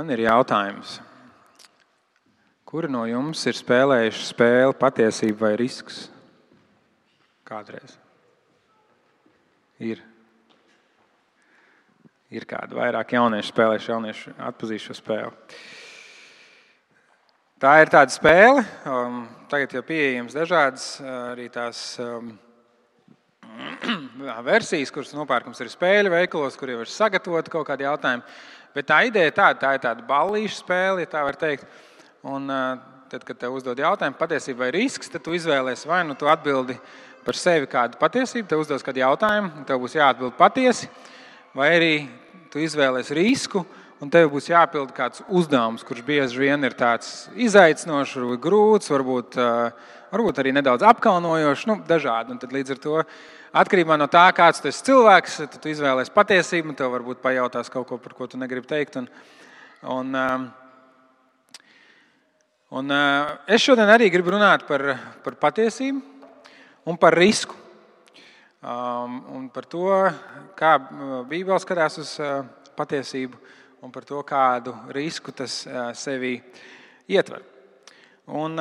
Man ir jautājums. Kuri no jums ir spēlējuši spēli patiesība vai risks? Kādreiz. Ir. Ir kādi vairāk jaunieši spēlējuši, jaunieši atpazīst šo spēli. Tā ir tāda spēle. Um, tagad jau pieejamas dažādas arī tās um, versijas, kuras nopērkams ir spēļu veikalos, kur jau ir sagatavota kaut kāda jautājuma. Bet tā ideja ir tāda, tā ir tāda ballīša spēle, ja tā var teikt. Un, tad, kad tev uzdod jautājumu, patiesība vai risks, tad tu izvēlēsies vai nu tu atbildi par sevi kādu patiesību, tev uzdos kādu jautājumu, tev būs jāatbild patiesi, vai arī tu izvēlēsies risku. Un tev būs jāpild kāds uzdevums, kurš bieži vien ir tāds izaicinošs, grūts, varbūt, varbūt arī nedaudz apkaunojošs, nu, dažādi. Un tad līdz ar to atkarībā no tā, kāds esi cilvēks, tad tu izvēlēsies patiesību, un tev varbūt pajautās kaut ko, par ko tu negribi teikt. Un, un, um, un, uh, es šodien arī gribu runāt par, par patiesību un par risku. Um, un par to, kā uh, Bībele skatās uz uh, patiesību un par to, kādu risku tas sevī ietver. Un,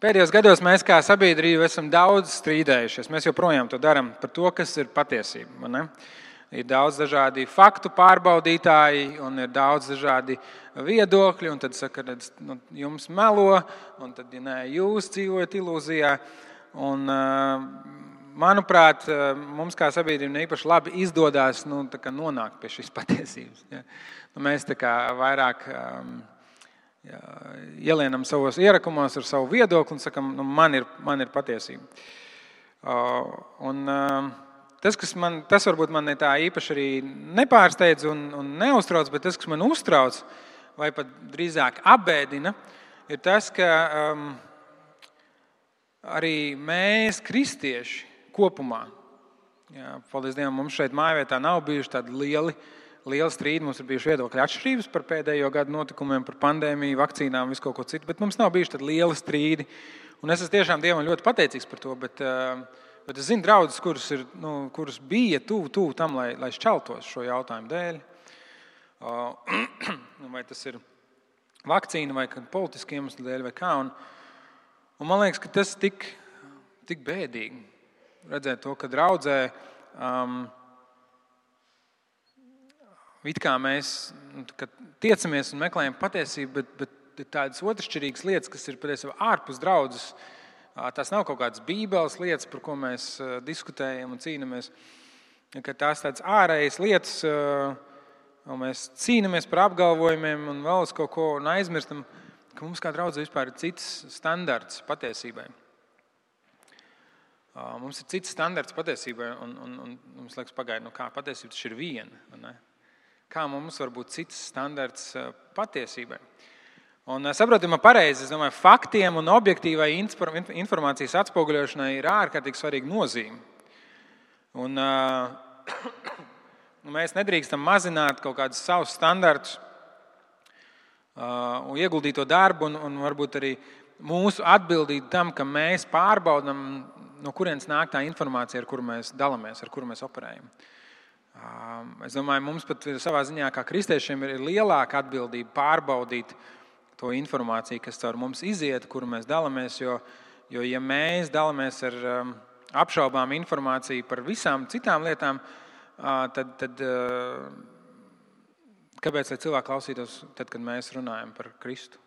Pēdējos gados mēs kā sabiedrība esam daudz strīdējušies. Mēs joprojām to darām par to, kas ir patiesība. Ir daudz dažādi faktu pārbaudītāji, un ir daudz dažādi viedokļi. Tad saka, ka nu, jums melo, un tad, ja nē, jūs dzīvojat ilūzijā. Un, manuprāt, mums kā sabiedrība ne īpaši labi izdodas nu, nonākt pie šīs patiesības. Ja? Nu, mēs vairāk. Um, ielienam savos ierakumos ar savu viedokli un sakam, nu, man, ir, man ir patiesība. Un, tas, kas man, tas varbūt man tā īpaši arī nepārsteidz un, un neuztrauc, bet tas, kas man uztrauc vai pat drīzāk apbēdina, ir tas, ka um, arī mēs, kristieši, kopumā, jā, paldies Dievam, mums šeit mājvietā nav bijuši tādi lieli liela strīda. Mums ir bijušas viedokļu atšķirības par pēdējo gadu notikumiem, par pandēmiju, vakcīnām, visu kaut ko citu, bet mums nav bijuši tādi lieli strīdi. Un es esmu tiešām Dievam ļoti pateicīgs par to. Bet, eh, bet es zinu draugus, kurus, ir, nu, kurus bija tuvu tuv tam, lai, lai šķeltos šo jautājumu dēļ. Nu, vai tas ir vakcīna vai politiski iemesli dēļ vai kā. Un, un man liekas, ka tas ir tik, tik bēdīgi redzēt to, ka draudzē. Um, It kā mēs nu, tiecamies un meklējam patiesību, bet, bet tādas otršķirīgas lietas, kas ir patiesībā ārpus draudzes. Tās nav kaut kādas bībeles lietas, par ko mēs diskutējam un cīnāmies. Tās tādas ārējas lietas, un mēs cīnāmies par apgalvojumiem un vēl uz kaut ko un aizmirstam, ka mums kā draudzē vispār ir cits standarts patiesībai. Mums ir cits standarts patiesībai, un, un, un mums liekas, pagaidi, nu kā patiesība tas ir viena kā mums var būt cits standarts eh, patiesībai. Un, eh, saprotamā pareizi, es domāju, faktiem un objektīvai informācijas atspoguļošanai ir ārkārtīgi svarīga nozīme. Un, uh, mēs nedrīkstam mazināt kaut kādus savus standartus uh, un ieguldīt to darbu, un, un varbūt arī mūsu atbildību tam, ka mēs pārbaudām, no kurienes nāk tā informācija, ar kuru mēs dalāmies, ar kuru mēs operējam. Uh, Es domāju, mums pat savā ziņā, kā kristiešiem, ir lielāka atbildība pārbaudīt to informāciju, kas caur mums iziet, kuru mēs dalāmies. Jo, jo ja mēs dalāmies ar apšaubām informāciju par visām citām lietām, tad, tad kāpēc cilvēki klausītos, tad, kad mēs runājam par Kristu?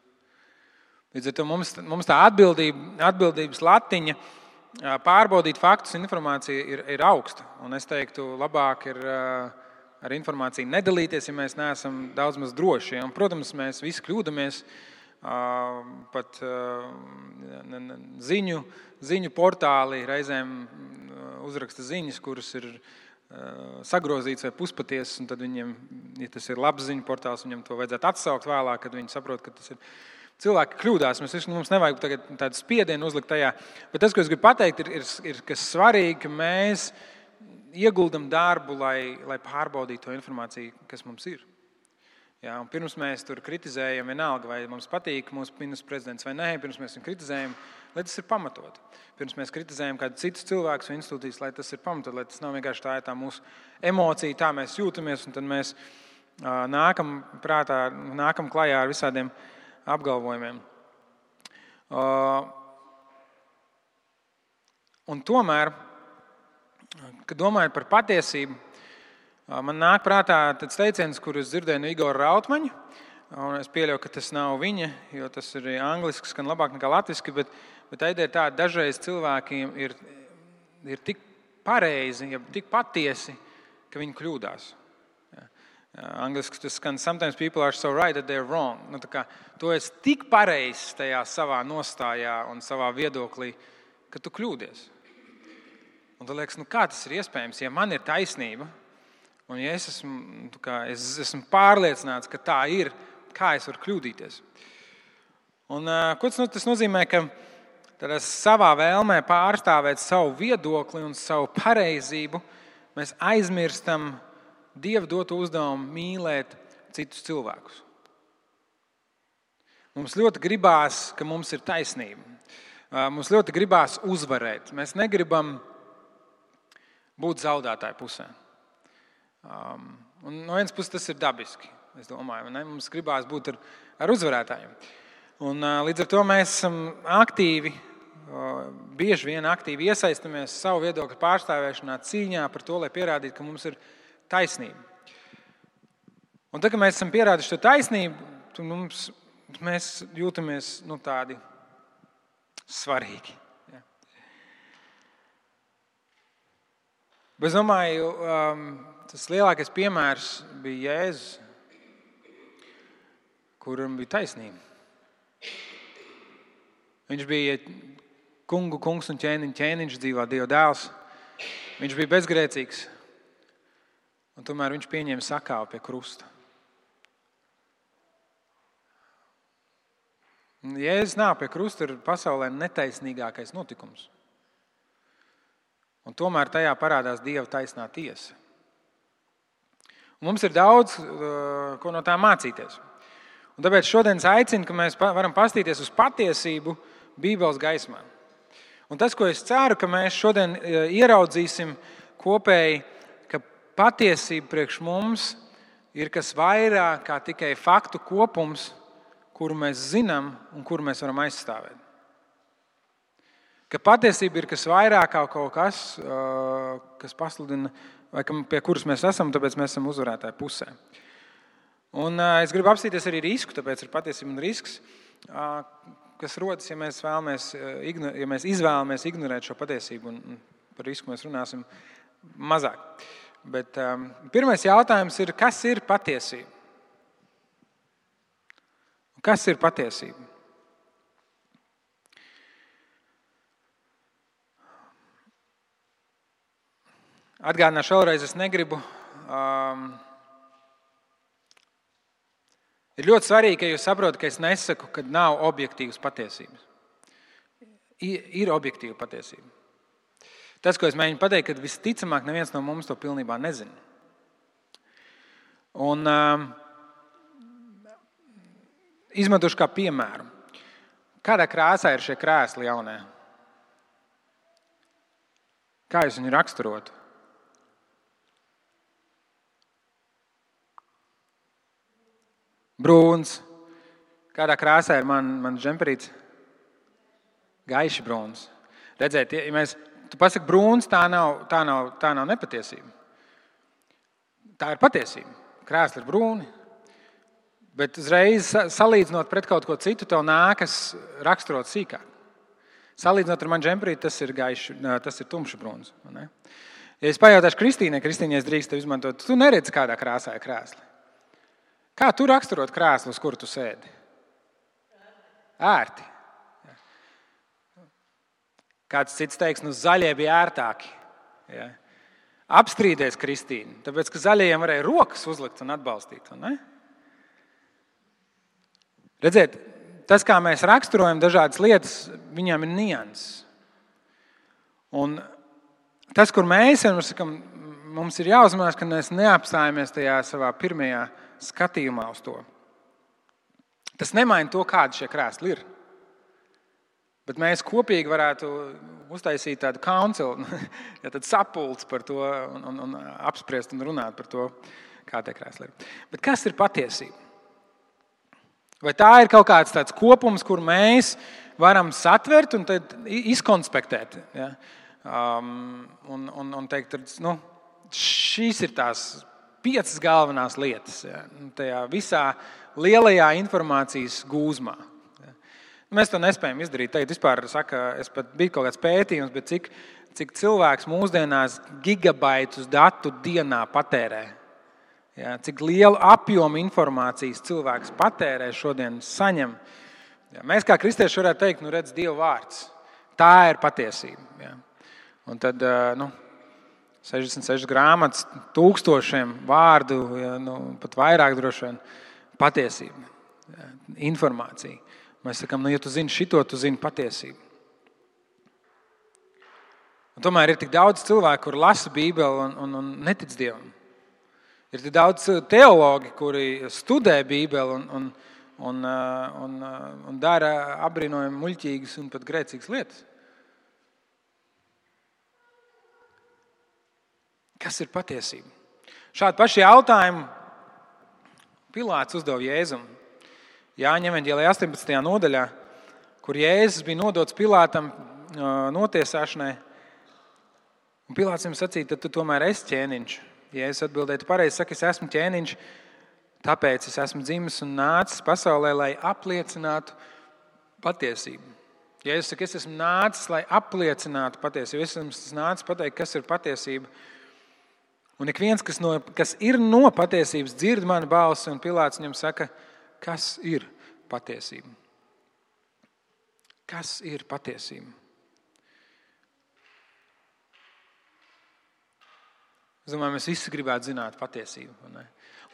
Līdz ar to mums, mums tā atbildība, atbildības latiņa ir pārbaudīt faktus, informācija ir, ir augsta. Un es teiktu, labāk ir ar informāciju nedalīties, ja mēs neesam daudz maz droši. Un, protams, mēs visi kļūdāmies. Pat ziņu, ziņu portāli reizēm uzraksta ziņas, kuras ir sagrozīts vai puspatiesas. Tad viņiem, ja tas ir labs ziņu portāls, viņam to vajadzētu atsaukt vēlāk, kad viņi saprot, ka tas ir Cilvēki kļūdās. Mēs, mums nevajag tādu spiedienu uzlikt tajā. Bet tas, ko es gribu pateikt, ir, ir, ir kas svarīgi, ka mēs ieguldam darbu, lai, lai pārbaudītu to informāciju, kas mums ir. Jā, pirms mēs tur kritizējam, vienalga, vai mums patīk mūsu ministrs prezidents vai nē, pirms mēs viņu kritizējam, lai tas ir pamatot. Pirms mēs kritizējam kādu citu cilvēku vai institūcijas, lai tas ir pamatot, lai tas nav vienkārši tā, tā mūsu emocija, tā mēs jūtamies. Un tad mēs nākam, prātā, nākam klajā ar visādiem apgalvojumiem. Un tomēr, kad domājot par patiesību, man nāk prātā tāds teiciens, kurus dzirdēju no Igora Rautmaņa. Es pieļauju, ka tas nav viņa, jo tas ir angļuiski, skan labāk nekā latviešu. Bet, bet ideja ir tāda, ka dažreiz cilvēkiem ir, ir tik pareizi, ja tik patiesi, ka viņi kļūdās. Angliski tas skan, sometimes people are so right that they're wrong. Nu, kā, tu esi tik pareizs tajā savā nostājā un savā viedoklī, ka tu kļūdies. Un tu liekas, nu, kā tas ir iespējams, ja man ir taisnība, un ja es esmu, nu, kā, es esmu pārliecināts, ka tā ir, kā es varu kļūdīties. Un, ko tas, tas nozīmē? Ka savā vēlmē pārstāvēt savu viedokli un savu pareizību, mēs aizmirstam Dieva dotu uzdevumu mīlēt citus cilvēkus. Mums ļoti gribās, ka mums ir taisnība. Mums ļoti gribās uzvarēt. Mēs negribam būt zaudētāju pusē. Um, no vienas puses tas ir dabiski. Domāju, ne? Mums gribās būt ar, ar uzvarētājiem. Un, līdz ar to mēs esam aktīvi, bieži vien aktīvi iesaistamies savu viedokļu pārstāvēšanā, cīņā par to, lai pierādītu, ka mums ir taisnība. Un tad, kad mēs esam pierādījuši to taisnību, tad mums, mēs jūtamies nu, tādi svarīgi. Ja. Bet es domāju, um, tas lielākais piemērs bija Jēzus, kuram bija taisnība. Viņš bija kungu kungs un ķēniņš, ķēniņš dzīvā Dieva dēls. Viņš bija bezgrēcīgs. Un tomēr viņš pieņēma sakāvu pie krusta. Jēzus nāk pie krusta ir pasaulē netaisnīgākais notikums. Un tomēr tajā parādās Dieva taisnā tiesa. Un mums ir daudz uh, ko no tā mācīties. Un tāpēc šodien es aicinu, ka mēs varam paskatīties uz patiesību Bībeles gaismā. Un tas, ko es ceru, ka mēs šodien uh, ieraudzīsim kopēji, patiesība priekš mums ir kas vairāk kā tikai faktu kopums, kuru mēs zinām un kuru mēs varam aizstāvēt. Ka patiesība ir kas vairāk kā kaut kas, kas pasludina, vai pie kuras mēs esam, tāpēc mēs esam uzvarētāji pusē. Un es gribu apstīties arī risku, tāpēc ir patiesība un risks, kas rodas, ja mēs, vēlamies, ja mēs izvēlamies ignorēt šo patiesību. Un par risku mēs runāsim mazāk. Bet, um, pirmais jautājums ir, kas ir patiesība? Kas ir patiesība? Atgādināšu vēlreiz, es negribu. Um, ir ļoti svarīgi, ka jūs saprotat, ka es nesaku, ka nav objektīvas patiesības. Ir, ir objektīva patiesība. Tas, ko es mēģinu pateikt, ka visticamāk neviens no mums to pilnībā nezina. Un, uh, izmantošu kā piemēru. Kādā krāsā ir šie krēsli jaunie? Kā jūs viņu raksturotu? Brūns. Kādā krāsā ir mans man džemperīts? Gaiši brūns. Redzēt, ja mēs Tu pasaki, brūns, tā nav, tā nav, tā nav nepatiesība. Tā ir patiesība. Krēsli ir brūni. Bet uzreiz salīdzinot pret kaut ko citu, tev nākas raksturot sīkāk. Salīdzinot ar manu džemperīti, tas ir gaišs, tas ir tumšs brūns. Ja es pajautāšu Kristīnai, Kristīnai, es drīkstu izmantot, tu neredzi, kādā krāsā ir krēsli. Kā tu raksturot krēslu, uz kuru tu sēdi? Ērti. Kāds cits teiks, nu zaļie bija ērtāki. Ja? Apstrīdēs Kristīnu, tāpēc ka zaļajiem varēja rokas uzlikt un atbalstīt. Un Redziet, tas, kā mēs raksturojam dažādas lietas, viņām ir nianses. Un tas, kur mēs esam, mums ir jāuzmanās, ka mēs neapstājamies tajā savā pirmajā skatījumā uz to. Tas nemaina to, kādi šie krēsli ir. Bet mēs kopīgi varētu uztaisīt tādu kauncilu, ja sapulci par to un, un, un apspriest un runāt par to, kā tie krēsli ir. Bet kas ir patiesība? Vai tā ir kaut kāds tāds kopums, kur mēs varam satvert un izkonspektēt? Ja? Um, un, un, un teikt, nu, šīs ir tās piecas galvenās lietas ja? tajā visā lielajā informācijas gūzmā. Mēs to nespējam izdarīt. Tagad vispār saka, es pat biju kaut kāds pētījums, bet cik, cik cilvēks mūsdienās gigabaitus datu dienā patērē Ja, cik lielu apjomu informācijas cilvēks patērē šodien, saņem. Ja, mēs kā kristieši varētu teikt, nu, redz, Dieva vārds. Tā ir patiesība. Ja. Un tad nu, 66 grāmatas, tūkstošiem vārdu, ja, nu, pat vairāk droši vien patiesība, ja, informācija. Mēs sakām, nu, ja tu zini šo, tu zini patiesību. Un tomēr ir tik daudz cilvēku, kuriem lasa Bībeli un, un, un netic Dievam. Ir daudz teologi, kuri studē Bībeli un, un, un, uh, un, uh, un dara apbrīnojami muļķīgas un pat grēcīgas lietas. Kas ir patiesība? Šādu pašu jautājumu Pilārs uzdeva Jēzum. Jāņem Evanģēlī 18. nodaļā, kur Jēzus bija nodots Pilātam notiesāšanai. Un Pilārs viņam sacīja, tad tu tomēr esi ķēniņš. Ja es atbildētu pareizi, saka, es esmu ķēniņš, tāpēc es esmu dzimis un nācis pasaulē, lai apliecinātu patiesību. Ja es saku, es esmu nācis, lai apliecinātu patiesību, es esmu nācis pateikt, kas ir patiesība. Un ik viens, kas, no, kas ir no patiesības, dzird manu balsi, un Pilārs viņam saka, kas ir patiesība. Kas ir patiesība? Es domāju, mēs visi gribētu zināt patiesību.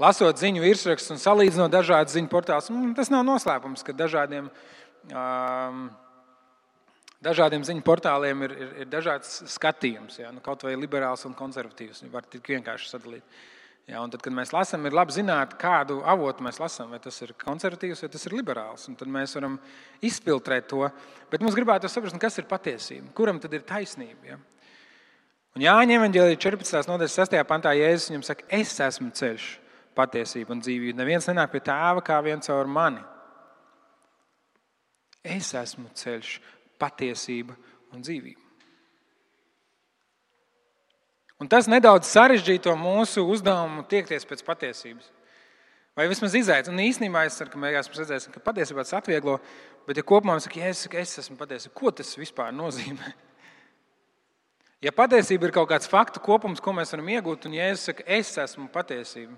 Lasot ziņu virsrakstus un salīdzinot dažādas ziņu portālus, mm, tas nav noslēpums, ka dažādiem, um, dažādiem ziņu portāliem ir, ir, ir dažāds skatījums. Ja? Nu, kaut vai liberāls un konservatīvs. Viņi var tik vienkārši sadalīt. Ja, tad, kad mēs lasām, ir labi zināt, kādu avotu mēs lasām. Vai tas ir konservatīvs vai tas ir liberāls. Un tad mēs varam izfiltrēt to. Bet mums gribētu saprast, kas ir patiesība, kuram tad ir taisnība. Ja? Un Jāņa Evangelija 14. nodaļas 6. pantā Jēzus viņam saka, es esmu ceļš, patiesība un dzīvība. Neviens nenāk pie tēva kā viens caur mani. Es esmu ceļš, patiesība un dzīvība. Un tas nedaudz sarežģīja to mūsu uzdevumu tiekties pēc patiesības. Vai vismaz izaicinājumu. Un īstenībā es ceru, ka mēs redzēsim, ka patiesībā tas atvieglo. Bet, ja kopumā mēs sakām, ja es, es esmu patiesa, ko tas vispār nozīmē? Ja patiesība ir kaut kāds faktu kopums, ko mēs varam iegūt, un Jēzus saka, es esmu patiesība,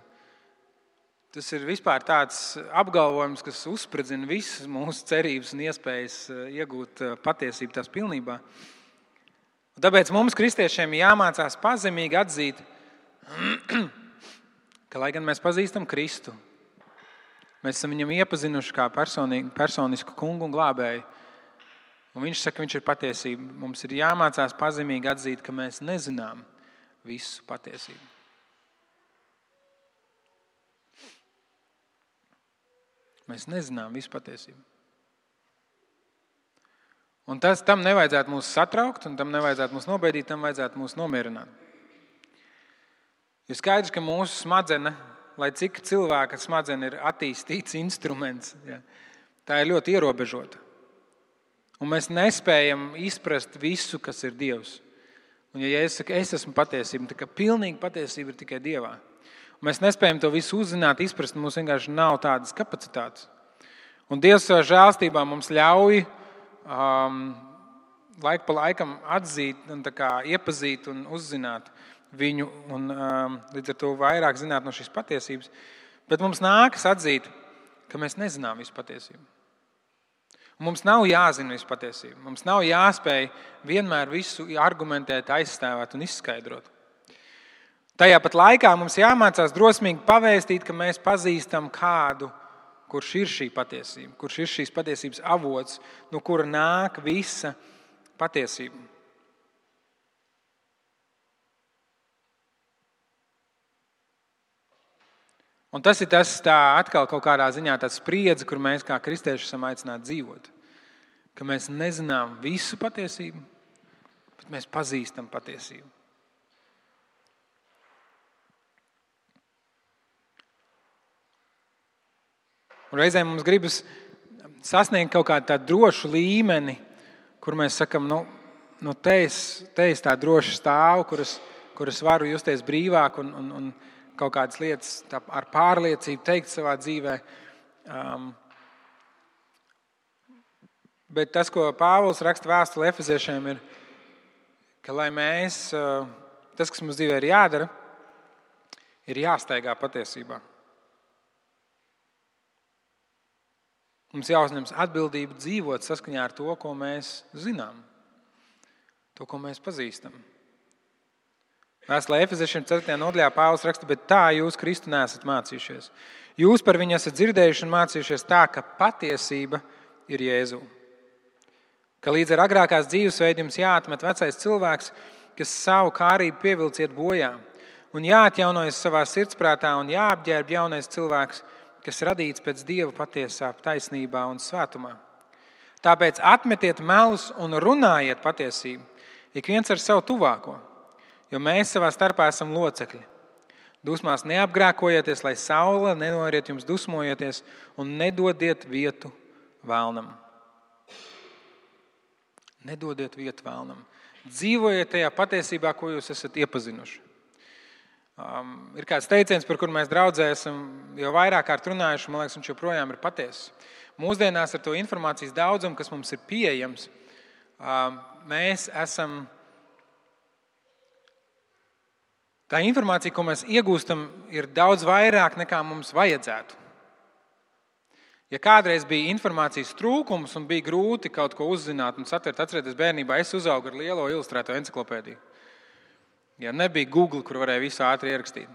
tas ir vispār tāds apgalvojums, kas uzspridzina visas mūsu cerības un iespējas eh, iegūt eh, patiesību tās pilnībā. Un tāpēc mums, kristiešiem, jāmācās pazemīgi atzīt, ka, lai gan mēs pazīstam Kristu, mēs esam viņam iepazinuši kā personisku kungu un glābēju. Un viņš saka, viņš ir patiesība. Mums ir jāmācās pazemīgi atzīt, ka mēs nezinām visu patiesību. Mēs nezinām visu patiesību. Un tas tam nevajadzētu mūs satraukt, un tam nevajadzētu mūs nobeidīt, tam vajadzētu mūs nomierināt. Ir skaidrs, ka mūsu smadzenes, lai cik cilvēka smadzenes ir attīstīts instruments, ja, tā ir ļoti ierobežota. Un mēs nespējam izprast visu, kas ir Dievs. Un, ja es saku, es esmu patiesība, tad pilnīgi patiesība ir tikai Dievā. Un mēs nespējam to visu uzzināt, izprast. Mums vienkārši nav tādas kapacitātes. Un Dievs savā žēlstībā mums ļauj um, laiku pa laikam atzīt, un kā, iepazīt un uzzināt viņu, un um, līdz ar to vairāk zināt no šīs patiesības. Bet mums nākas atzīt, ka mēs nezinām visu patiesību. Mums nav jāzina visu patiesību. Mums nav jāspēj vienmēr visu argumentēt, aizstāvēt un izskaidrot. Tajā pat laikā mums jāmācās drosmīgi pavēstīt, ka mēs pazīstam kādu, kurš ir šī patiesība, kurš ir šīs patiesības avots, no kura nāk visa patiesība. Un tas ir tas, tā atkal kaut kādā ziņā tāds spriedzi, kur mēs kā kristieši esam aicināti dzīvot. Ka mēs nezinām visu patiesību, bet mēs pazīstam patiesību. Un reizēm mums gribas sasniegt kaut kādu tādu drošu līmeni, kur mēs sakām, nu, nu te, es, te es tā droši stāvu, kuras, kuras varu justies brīvāk un, un, un kaut kādas lietas ar pārliecību teikt savā dzīvē. Um, bet tas, ko Pāvils raksta vēstulē Efeziešiem, ir, ka lai mēs, uh, tas, kas mums dzīvē ir jādara, ir jāsteigā patiesībā. Mums jāuzņemas atbildība dzīvot saskaņā ar to, ko mēs zinām, to, ko mēs pazīstam. Vēstulē Efeziešiem 4. nodaļā Pāvils raksta, bet tā jūs Kristu nesat mācījušies. Jūs par viņu esat dzirdējuši un mācījušies tā, ka patiesība ir Jēzu. Ka līdz ar agrākās dzīvesveidu jums jāatmet vecais cilvēks, kas savu kārību pievilciet bojā, un jāatjaunojas savā sirdsprātā un jāapģērb jaunais cilvēks, kas radīts pēc dieva patiesā taisnībā un svētumā. Tāpēc atmetiet melus un runājiet patiesību, ik viens ar savu tuvāko, jo mēs savā starpā esam locekļi. Dusmās neapgrēkojieties, lai saule nenoriet jums dusmojoties, un nedodiet vietu vēlnam. Nedodiet vietu vēlnam. Dzīvojiet tajā patiesībā, ko jūs esat iepazinuši. Um, ir kāds teiciens, par kuru mēs draudzē esam jau vairāk kārt runājuši, man liekas, viņš joprojām ir patiess. Mūsdienās ar to informācijas daudzumu, kas mums ir pieejams, um, mēs esam. Tā informācija, ko mēs iegūstam, ir daudz vairāk nekā mums vajadzētu. Ja kādreiz bija informācijas trūkums un bija grūti kaut ko uzzināt un satvert, atcerieties, bērnībā es uzaugu ar lielo ilustrēto encyklopēdiju. Ja nebija Google, kur varēja visu ātri ierakstīt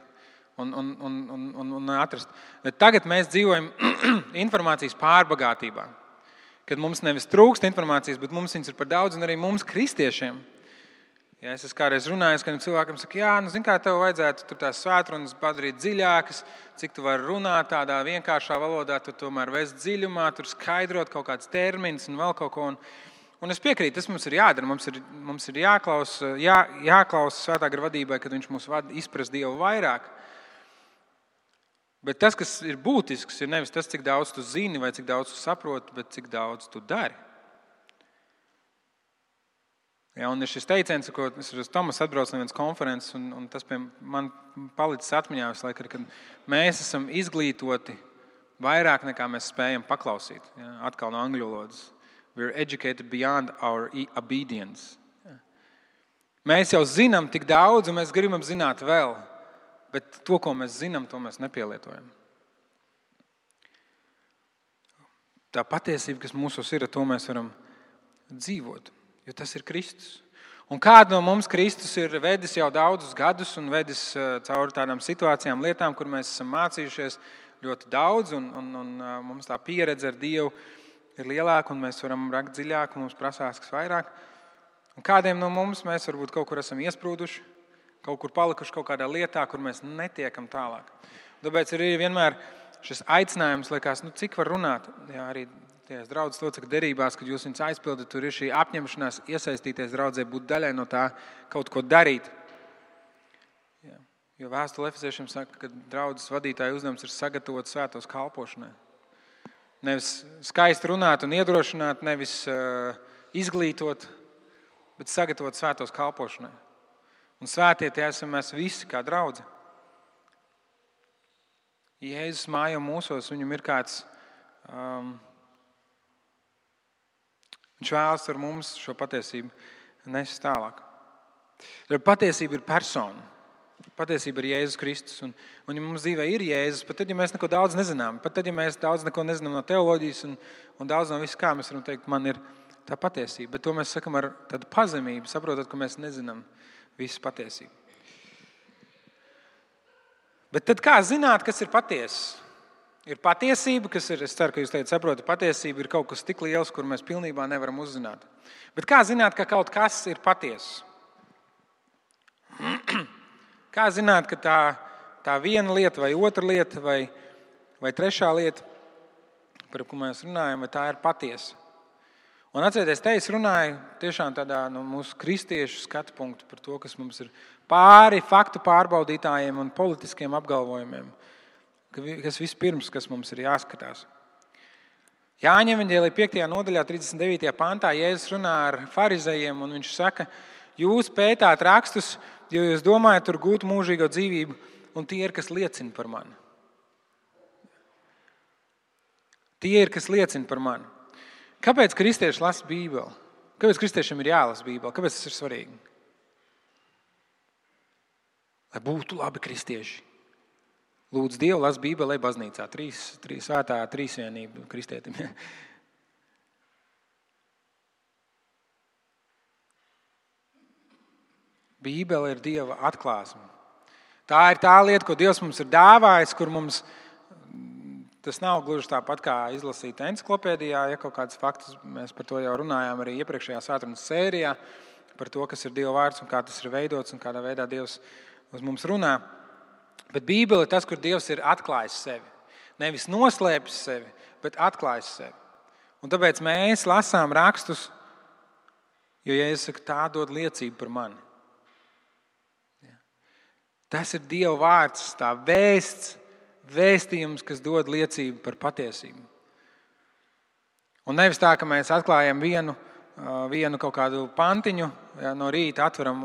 un, un, un, un, un atrast. Bet tagad mēs dzīvojam informācijas pārbagātībā. Kad mums nevis trūkst informācijas, bet mums viņas ir par daudz, un arī mums, kristiešiem. Ja es esmu kādreiz runājis, ka cilvēkam saka, jā, nu, kā tev vajadzētu tās svētdienas padarīt dziļākas, cik tu vari runāt tādā vienkāršā valodā, tu tomēr vest dziļumā, tur skaidrot kaut kādus terminus un vēl kaut ko. Un, Un es piekrītu, tas mums ir jādara. Mums ir, mums ir jāklausa, jā, jāklausa svētā gara vadībai, kad viņš mūs vada izprast Dievu vairāk. Bet tas, kas ir būtisks, ir nevis tas, cik daudz tu zini vai cik daudz tu saproti, bet cik daudz tu dari. Ja, un ir šis teiciens, ko es ar Tomas atbraucu no vienas konferences, un, un tas man palicis atmiņā visu laiku, ka mēs esam izglītoti vairāk nekā mēs spējam paklausīt. Ja, atkal no angļu valodas. We're educated beyond our obedience. Mēs jau zinām tik daudz, un mēs gribam zināt vēl, bet to, ko mēs zinām, to mēs nepielietojam. Tā patiesība, kas mūsos ir, to mēs varam dzīvot, jo tas ir Kristus. Un kādu no mums Kristus ir vedis jau daudzus gadus un vedis cauri tādām situācijām, lietām, kur mēs esam mācījušies ļoti daudz, un, un, un mums tā pieredze ar Dievu ir lielāka, un mēs varam rakt dziļāk, mums prasās kas vairāk. Un kādiem no mums mēs varbūt kaut kur esam iesprūduši, kaut kur palikuši kaut kādā lietā, kur mēs netiekam tālāk. Tāpēc ir vienmēr šis aicinājums, liekas, nu, cik var runāt. Jā, arī tajās draudzes locekļu derībās, kad jūs viņus aizpildat, tur ir šī apņemšanās iesaistīties draudzē, būt daļai no tā, kaut ko darīt. Jā. Jo vēstule Efeziešiem saka, ka draudzes vadītāja uzdevums ir sagatavot svētos kalpošanai. Nevis skaisti runāt un iedrošināt, nevis uh, izglītot, bet sagatavot svētos kalpošanai. Un svētie tie esam mēs visi kā draugi. Jēzus mājo mūsos, viņam ir kāds. Um, viņš vēlas ar mums šo patiesību nest tālāk. Patiesība ir persona. Patiesība ir Jēzus Kristus. Un, un ja mums dzīvē ir Jēzus, pat tad, ja mēs neko daudz nezinām, pat tad, ja mēs daudz neko nezinām no teoloģijas un, un daudz no visu, kā mēs varam teikt, man ir tā patiesība. Bet to mēs sakam ar tādu pazemību, saprotot, ka mēs nezinām visu patiesību. Bet tad kā zināt, kas ir patiesa? Ir patiesība, kas ir, es ceru, ka jūs teicat, saprotat, patiesība ir kaut kas tik liels, kur mēs pilnībā nevaram uzzināt. Bet kā zināt, ka kaut kas ir patiesa? Kā zināt, ka tā, tā viena lieta, vai otra lieta, vai, vai trešā lieta, par ko mēs runājam, vai tā ir patiesa? Un atcerieties, te es runāju tiešām tādā nu, mūsu kristiešu skatu punktu par to, kas mums ir pāri faktu pārbaudītājiem un politiskiem apgalvojumiem, kas vispirms, kas mums ir jāskatās. Jāņem viņa 5. nodaļā, 39. pantā, Jēzus runā ar farizējiem, un viņš saka, jūs pētāt rakstus, jo jūs domājat, tur gūt mūžīgo dzīvību, un tie ir, kas liecina par mani. Tie ir, kas liecina par mani. Kāpēc kristieši lasa Bībeli? Kāpēc kristiešiem ir jālasa Bībeli? Kāpēc tas ir svarīgi? Lai būtu labi kristieši. Lūdzu, Dievu, las Bībelē, baznīcā. Trīs, trīs svētā trīsvienība kristietim. Bībele ir Dieva atklāsme. Tā ir tā lieta, ko Dievs mums ir dāvājis, kur mums tas nav gluži tāpat kā izlasīt encyklopēdijā. Ja kaut kāds fakts, mēs par to jau runājām arī iepriekšējā svētdienas sērijā, par to, kas ir Dieva vārds un kā tas ir veidots un kādā veidā Dievs uz mums runā. Bet Bībele ir tas, kur Dievs ir atklājis sevi. Nevis noslēpis sevi, bet atklājis sevi. Un tāpēc mēs lasām rakstus, jo, ja es saku, tā dod liecību par mani. Tas ir Dieva vārds, tā vēsts, vēstījums, kas dod liecību par patiesību. Un nevis tā, ka mēs atklājam vienu, vienu kaut kādu pantiņu, ja, no rīta atveram,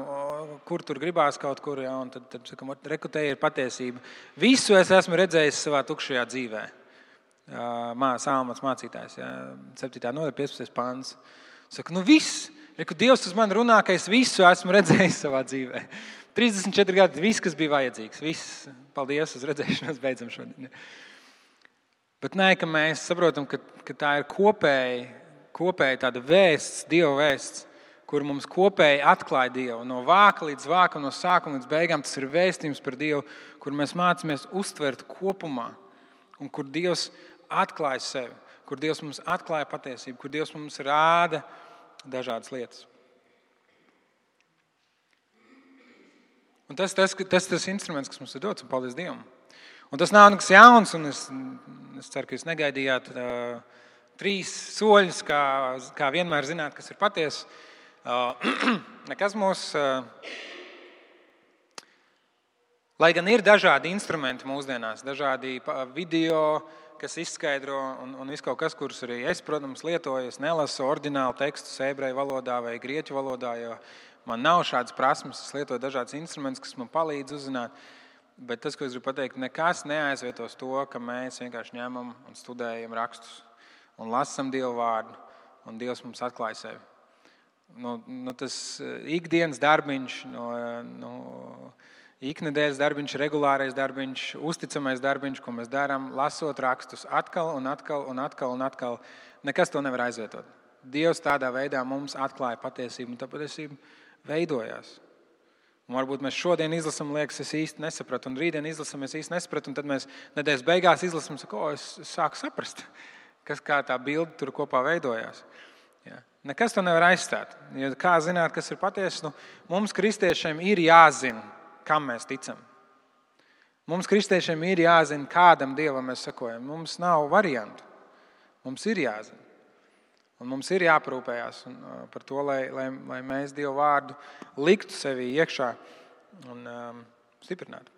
kur tur gribās kaut kur, ja, un tad, tad sakam, rekrutēji ir patiesība. Visu es esmu redzējis savā tukšajā dzīvē. Sāmats mācītājs, ja, 7. nodaļa, 15. pāns. Saka, nu viss, ja, Dievs uz mani runā, ka es visu esmu redzējis savā dzīvēm. 34 gadi, viss, kas bija vajadzīgs. Viss, paldies, uz redzēšanos, beidzam šodien. Bet nē, ka mēs saprotam, ka, ka tā ir kopēja, kopēja tāda vēsts, Dieva vēsts, kur mums kopēji atklāja Dievu. No vāka līdz vākam, no sākuma līdz beigām tas ir vēstījums par Dievu, kur mēs mācāmies uztvert kopumā, un kur Dievs atklāja sevi, kur Dievs mums atklāja patiesību, kur Dievs mums rāda dažādas lietas. Un tas ir tas, tas, tas instruments, kas mums ir dots, un paldies Dievam. Un tas nav nekas jauns, un es, es ceru, ka jūs negaidījāt uh, trīs soļus, kā, kā vienmēr zināt, kas ir patiesa. Uh, nekas mūs, uh, lai gan ir dažādi instrumenti mūsdienās, dažādi video, kas izskaidro, un, un viss kaut kas, kurus arī es, protams, lietoju. Es nelasu oriģinālu tekstu ebreju valodā vai grieķu valodā, jo Man nav šādas prasmes, es lietoju dažādas instrumentus, kas man palīdz uzzināt. Bet tas, ko es gribu pateikt, nekas neaizvietos to, ka mēs vienkārši ņemam un studējam rakstus un lasām Dieva vārdu, un Dievs mums atklāja sevi. Nu, nu, tas eh, ikdienas darbiņš, no, no iknedēļas darbiņš, regulārais darbiņš, uzticamais darbiņš, ko mēs darām, lasot rakstus atkal un atkal un atkal un atkal, nekas to nevar aizvietot. Dievs tādā veidā mums atklāja patiesību, un tā patiesība veidojās. Un varbūt mēs šodien izlasām, liekas, es īsti nesapratu, un rītdien izlasām, es īsti nesapratu, un tad mēs nedēļas beigās izlasām, ko es, es sāku saprast, kas kā tā bilde tur kopā veidojās. Ja. Nekas to nevar aizstāt. Ja kā zināt, kas ir patiesa? Nu, mums, kristiešiem, ir jāzina, kam mēs ticam. Mums, kristiešiem, ir jāzina, kādam dievam mēs sakojam. Mums nav variantu. Mums ir jāzina. Un mums ir jāparūpējas par to, lai, lai, lai mēs Dievu vārdu liktu sevī iekšā un um, stiprinātu.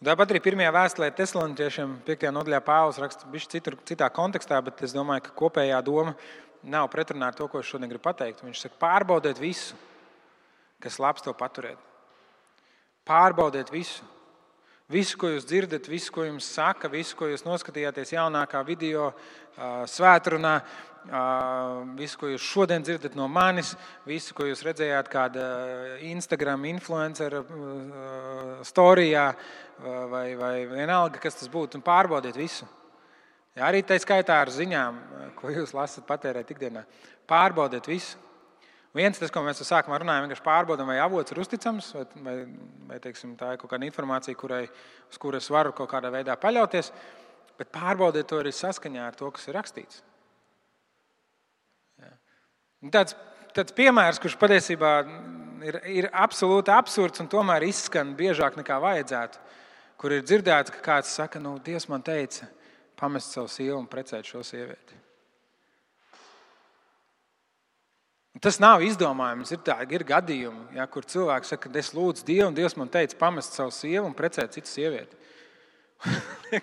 Un tāpat arī pirmajā vēstulē Thessaloniķiešiem, 5. nodaļā Pāvils raksta citur, citā kontekstā, bet es domāju, ka kopējā doma nav pretrunā ar to, ko es šodien gribu pateikt. Viņš saka, pārbaudiet visu, kas labs to paturēt. Pārbaudiet visu. Visu, ko jūs dzirdat, visu, ko jums saka, visu, ko jūs noskatījāties jaunākā video, svētdienā, visu, ko jūs šodien dzirdat no manis, visu, ko jūs redzējāt kāda Instagram influencer storijā, vai, vai vienalga, kas tas būtu, un pārbaudiet visu. Ja, arī tā skaitā ar ziņām, ko jūs lasat patērēt ikdienā. Pārbaudiet visu. Viens tas, ko mēs sākumā runājam, vienkārši pārbaudām, vai avots ir uzticams, vai, vai, vai teiksim, tā ir kaut kāda informācija, kurai, uz kuras varu kaut kādā veidā paļauties. Bet pārbaudiet to arī saskaņā ar to, kas ir rakstīts. Tāds, tāds piemērs, kurš patiesībā ir, ir absolūti absurds un tomēr izskan biežāk nekā vajadzētu, kur ir dzirdēts, ka kāds saka, nu, Dievs man teica, pamest savu sievu un precēt šo sievieti. Tas nav izdomājums. Ir, tā, ir gadījumi, ja, kur cilvēks saka, ka es lūdzu Dievu, un Dievs man teica, pamest savu sievu un precēt citu sievieti.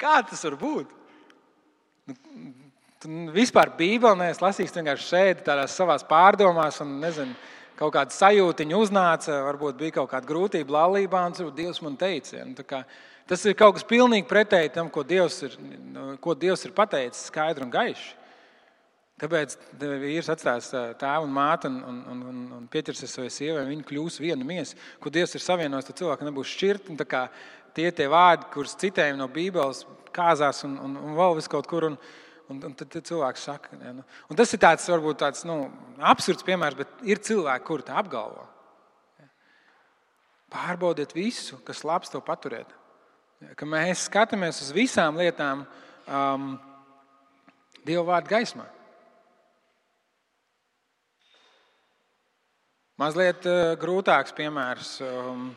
Kā tas var būt? Tu vispār Bībeli neesi lasījis vienkārši šeit, tādās savās pārdomās, un nezinu, kaut kāda sajūtiņa uznāca, varbūt bija kaut kāda grūtība laulībā, un Dievs man teica. Ja, nu, kā, tas ir kaut kas pilnīgi pretēji tam, ko Dievs ir, ko Dievs ir pateicis skaidri un gaiši. Kāpēc vīrs atstās tēvu un māti un, un, un, un, un pieķersies savai sievai, un viņi kļūs viena miesa, ko Dievs ir savienojis, tad cilvēki nebūs šķirti. Tie tie vārdi, kurus citējumi no Bībeles kāzās un, un, un vēl vis kaut kur. Un, Un, un tad, cilvēks saka, ja, nu. un tas ir tāds, varbūt tāds nu, absurds piemērs, bet ir cilvēki, kuri tā apgalvo. Pārbaudiet visu, kas labs, to paturiet. Ja, ka mēs skatāmies uz visām lietām um, Dieva vārdu gaismā. Mazliet uh, grūtāks piemērs um,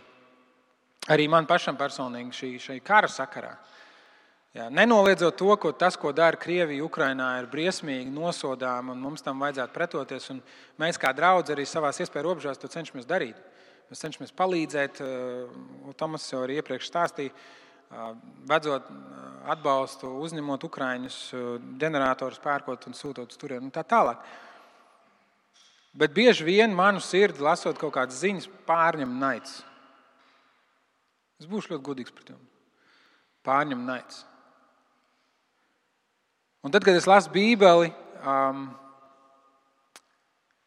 arī man pašam personīgi šī, šī kara sakarā. Jā, nenoliedzot to, ka tas, ko dara Krievija Ukrajinā, ir briesmīgi nosodām un mums tam vajadzētu pretoties. Mēs, kā draugi, arī savā iespēju robežās to cenšamies darīt. Mēs cenšamies palīdzēt, uh, Tomas jau arī iepriekš stāstīja, uh, vedzot atbalstu, uzņemot ukrāņus, ģeneratorus pērkot un sūtot uz turieni un tā tālāk. Bet bieži vien manu sirdi, lasot kaut kādas ziņas, pārņem naids. Es būšu ļoti godīgs pret jums. Pārņem naids. Un tad, kad es lasu Bībeli, um,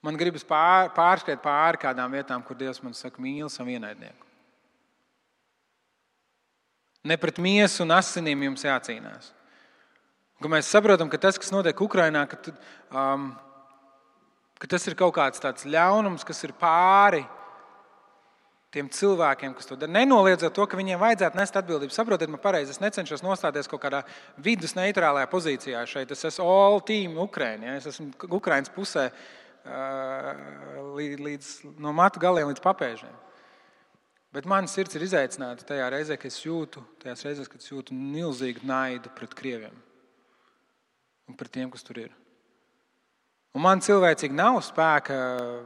man gribas pār, pārskriet pāri kādām vietām, kur Dievs man saka, mīli savu ienaidnieku. Ne pret miesu un asinīm jums jācīnās. Un, mēs saprotam, ka tas, kas notiek Ukrajinā, ka, um, ka tas ir kaut kāds tāds ļaunums, kas ir pāri tiem cilvēkiem, kas to dara. Nenoliedzot to, ka viņiem vajadzētu nest atbildību. Saprotiet, man pareizi, es necenšos nostāties kaut kādā vidus neitrālajā pozīcijā šeit. Es esmu all team Ukraiņa. Ja? Es esmu Ukraiņas pusē līdz no matu galiem līdz papēžiem. Bet mana sirds ir izaicināta tajā reizē, kad es jūtu, tajās reizēs, kad es jūtu milzīgu naidu pret krieviem un pret tiem, kas tur ir. Un man cilvēcīgi nav spēka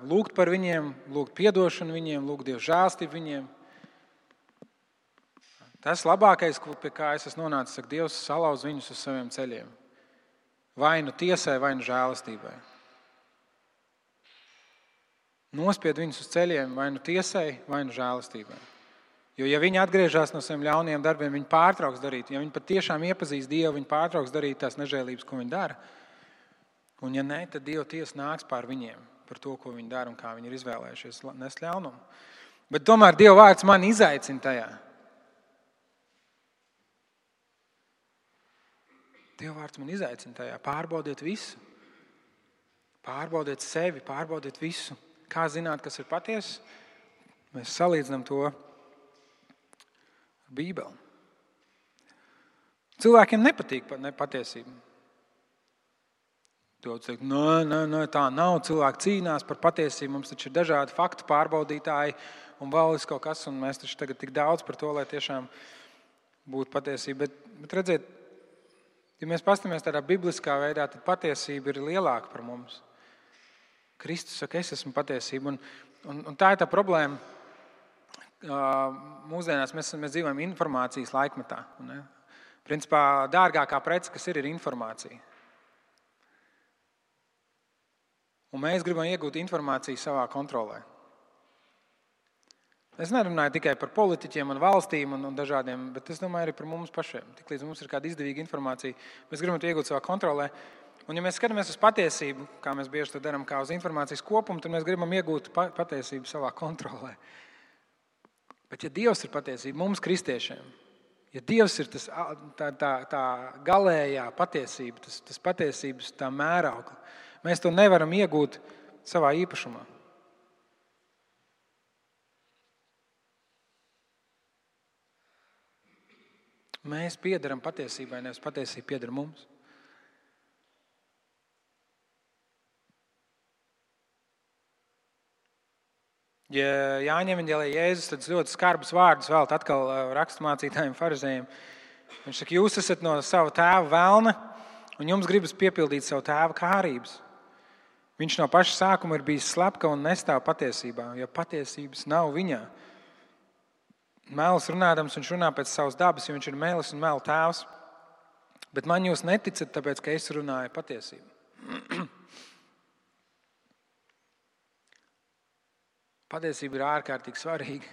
lūgt par viņiem, lūgt atdošanu viņiem, lūgt Dieva žēlstību viņiem. Tas labākais, pie kā es esmu nonācis, ir Dievs salauz viņus uz saviem ceļiem. Vai nu tiesai, vai nu žēlastībai. Nospied viņus uz ceļiem, vai nu tiesai, vai nu žēlastībai. Jo, ja viņi atgriežas no saviem ļauniem darbiem, viņi pārtrauks darīt. Ja viņi patiešām iepazīst Dievu, viņi pārtrauks darīt tās nežēlības, ko viņi dara. Un, ja nē, tad Dieva tiesa nāks pār viņiem par to, ko viņi dara un kā viņi ir izvēlējušies nest ļaunumu. Bet tomēr Dieva vārds man izaicina tajā. Dieva vārds man izaicina tajā. Pārbaudiet visu. Pārbaudiet sevi, pārbaudiet visu. Kā zināt, kas ir patiesa? Mēs salīdzinām to ar Bībeli. Cilvēkiem nepatīk patiesība. Daudz teikt, nē, nē, nē, tā nav. Cilvēki cīnās par patiesību. Mums taču ir dažādi faktu pārbaudītāji un vēl kaut kas, un mēs taču tagad tik daudz par to, lai tiešām būtu patiesība. Bet, bet redziet, ja mēs paskatāmies tādā bibliskā veidā, tad patiesība ir lielāka par mums. Kristus saka, es esmu patiesība. Un, un, un tā ir tā problēma. Mūsdienās mēs, mēs dzīvojam informācijas laikmetā. Un, ne? Principā dārgākā prece, kas ir, ir informācija. Un mēs gribam iegūt informāciju savā kontrolē. Es nerunāju tikai par politiķiem un valstīm un, un dažādiem, bet es domāju arī par mums pašiem. Tiklīdz mums ir kāda izdevīga informācija, mēs gribam to iegūt savā kontrolē. Un, ja mēs skatāmies uz patiesību, kā mēs bieži to darām, kā uz informācijas kopumu, tad mēs gribam iegūt patiesību savā kontrolē. Bet, ja Dievs ir patiesība mums, kristiešiem, ja Dievs ir tas, tā, tā, tā galējā patiesība, tas, tas patiesības mērauklis, Mēs to nevaram iegūt savā īpašumā. Mēs piedarām patiesībai, nevis patiesība pieder mums. Ja Jāņem viņa Jēzus tad ļoti skarbus vārdus vēl atkal raksturmācītājiem, farizējiem. Viņš saka, jūs esat no sava tēva vēlna, un jums gribas piepildīt savu tēva kārības. Viņš no paša sākuma ir bijis slepka un nestāv patiesībā, jo patiesības nav viņā. Mēls runādams, viņš runā pēc savas dabas, jo viņš ir mēlis un mēls tēvs. Bet man jūs neticat, tāpēc ka es runāju patiesību. Patiesība ir ārkārtīgi svarīga.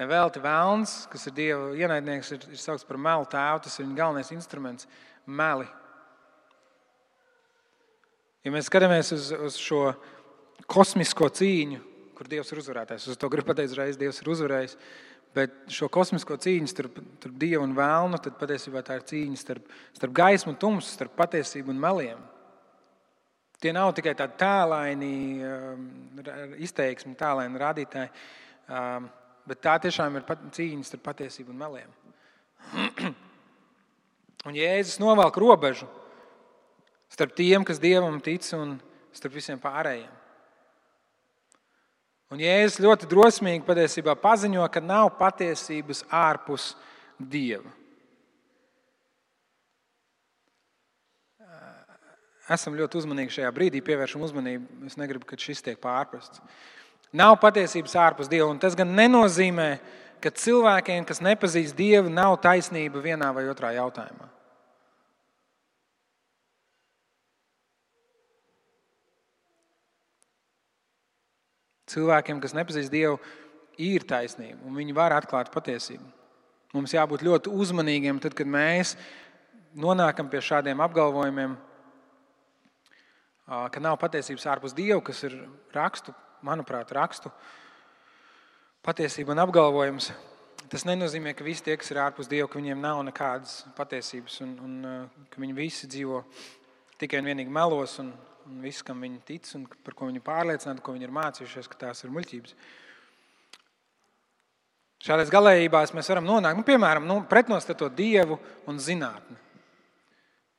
Nevelti vēlns, kas ir Dieva ienaidnieks, ir, ir saukts par melu tēvu. Tas ir viņa galvenais instruments - meli. Ja mēs skatāmies uz, uz šo kosmisko cīņu, kur Dievs ir uzvarētājs, uz to gribu pateikt, uzreiz Dievs ir uzvarējis. Bet šo kosmisko cīņu starp, starp Dievu un Vēlnu, tad patiesībā tā ir cīņa starp, starp gaismu un tumsu, starp patiesību un meliem. Tie nav tikai tādi tēlaini um, izteiksmi, tēlaini rādītāji, um, bet tā tiešām ir cīņa starp patiesību un meliem. Un Jēzus novelk robežu starp tiem, kas Dievam tic, un starp visiem pārējiem. Un Jēzus ļoti drosmīgi patiesībā paziņo, ka nav patiesības ārpus Dieva. Esam ļoti uzmanīgi šajā brīdī, pievēršam uzmanību. Es negribu, ka šis tiek pārprasts. Nav patiesības ārpus Dieva, un tas gan nenozīmē, ka cilvēkiem, kas nepazīst Dievu, nav taisnība vienā vai otrā jautājumā. Cilvēkiem, kas nepazīst Dievu, ir taisnība, un viņi var atklāt patiesību. Mums jābūt ļoti uzmanīgiem, tad, kad mēs nonākam pie šādiem apgalvojumiem, ka nav patiesības ārpus Dieva, kas ir rakstu, manuprāt, rakstu patiesība un apgalvojums. Tas nenozīmē, ka visi tie, kas ir ārpus Dieva, ka viņiem nav nekādas patiesības un, un ka viņi visi dzīvo tikai un vienīgi melos un, un viss, kam viņi tic un par ko viņi pārliecināti, ko viņi ir mācījušies, ka tās ir muļķības. Šādās galējībās mēs varam nonākt, nu, piemēram, nu, pretnostatot dievu un zinātni.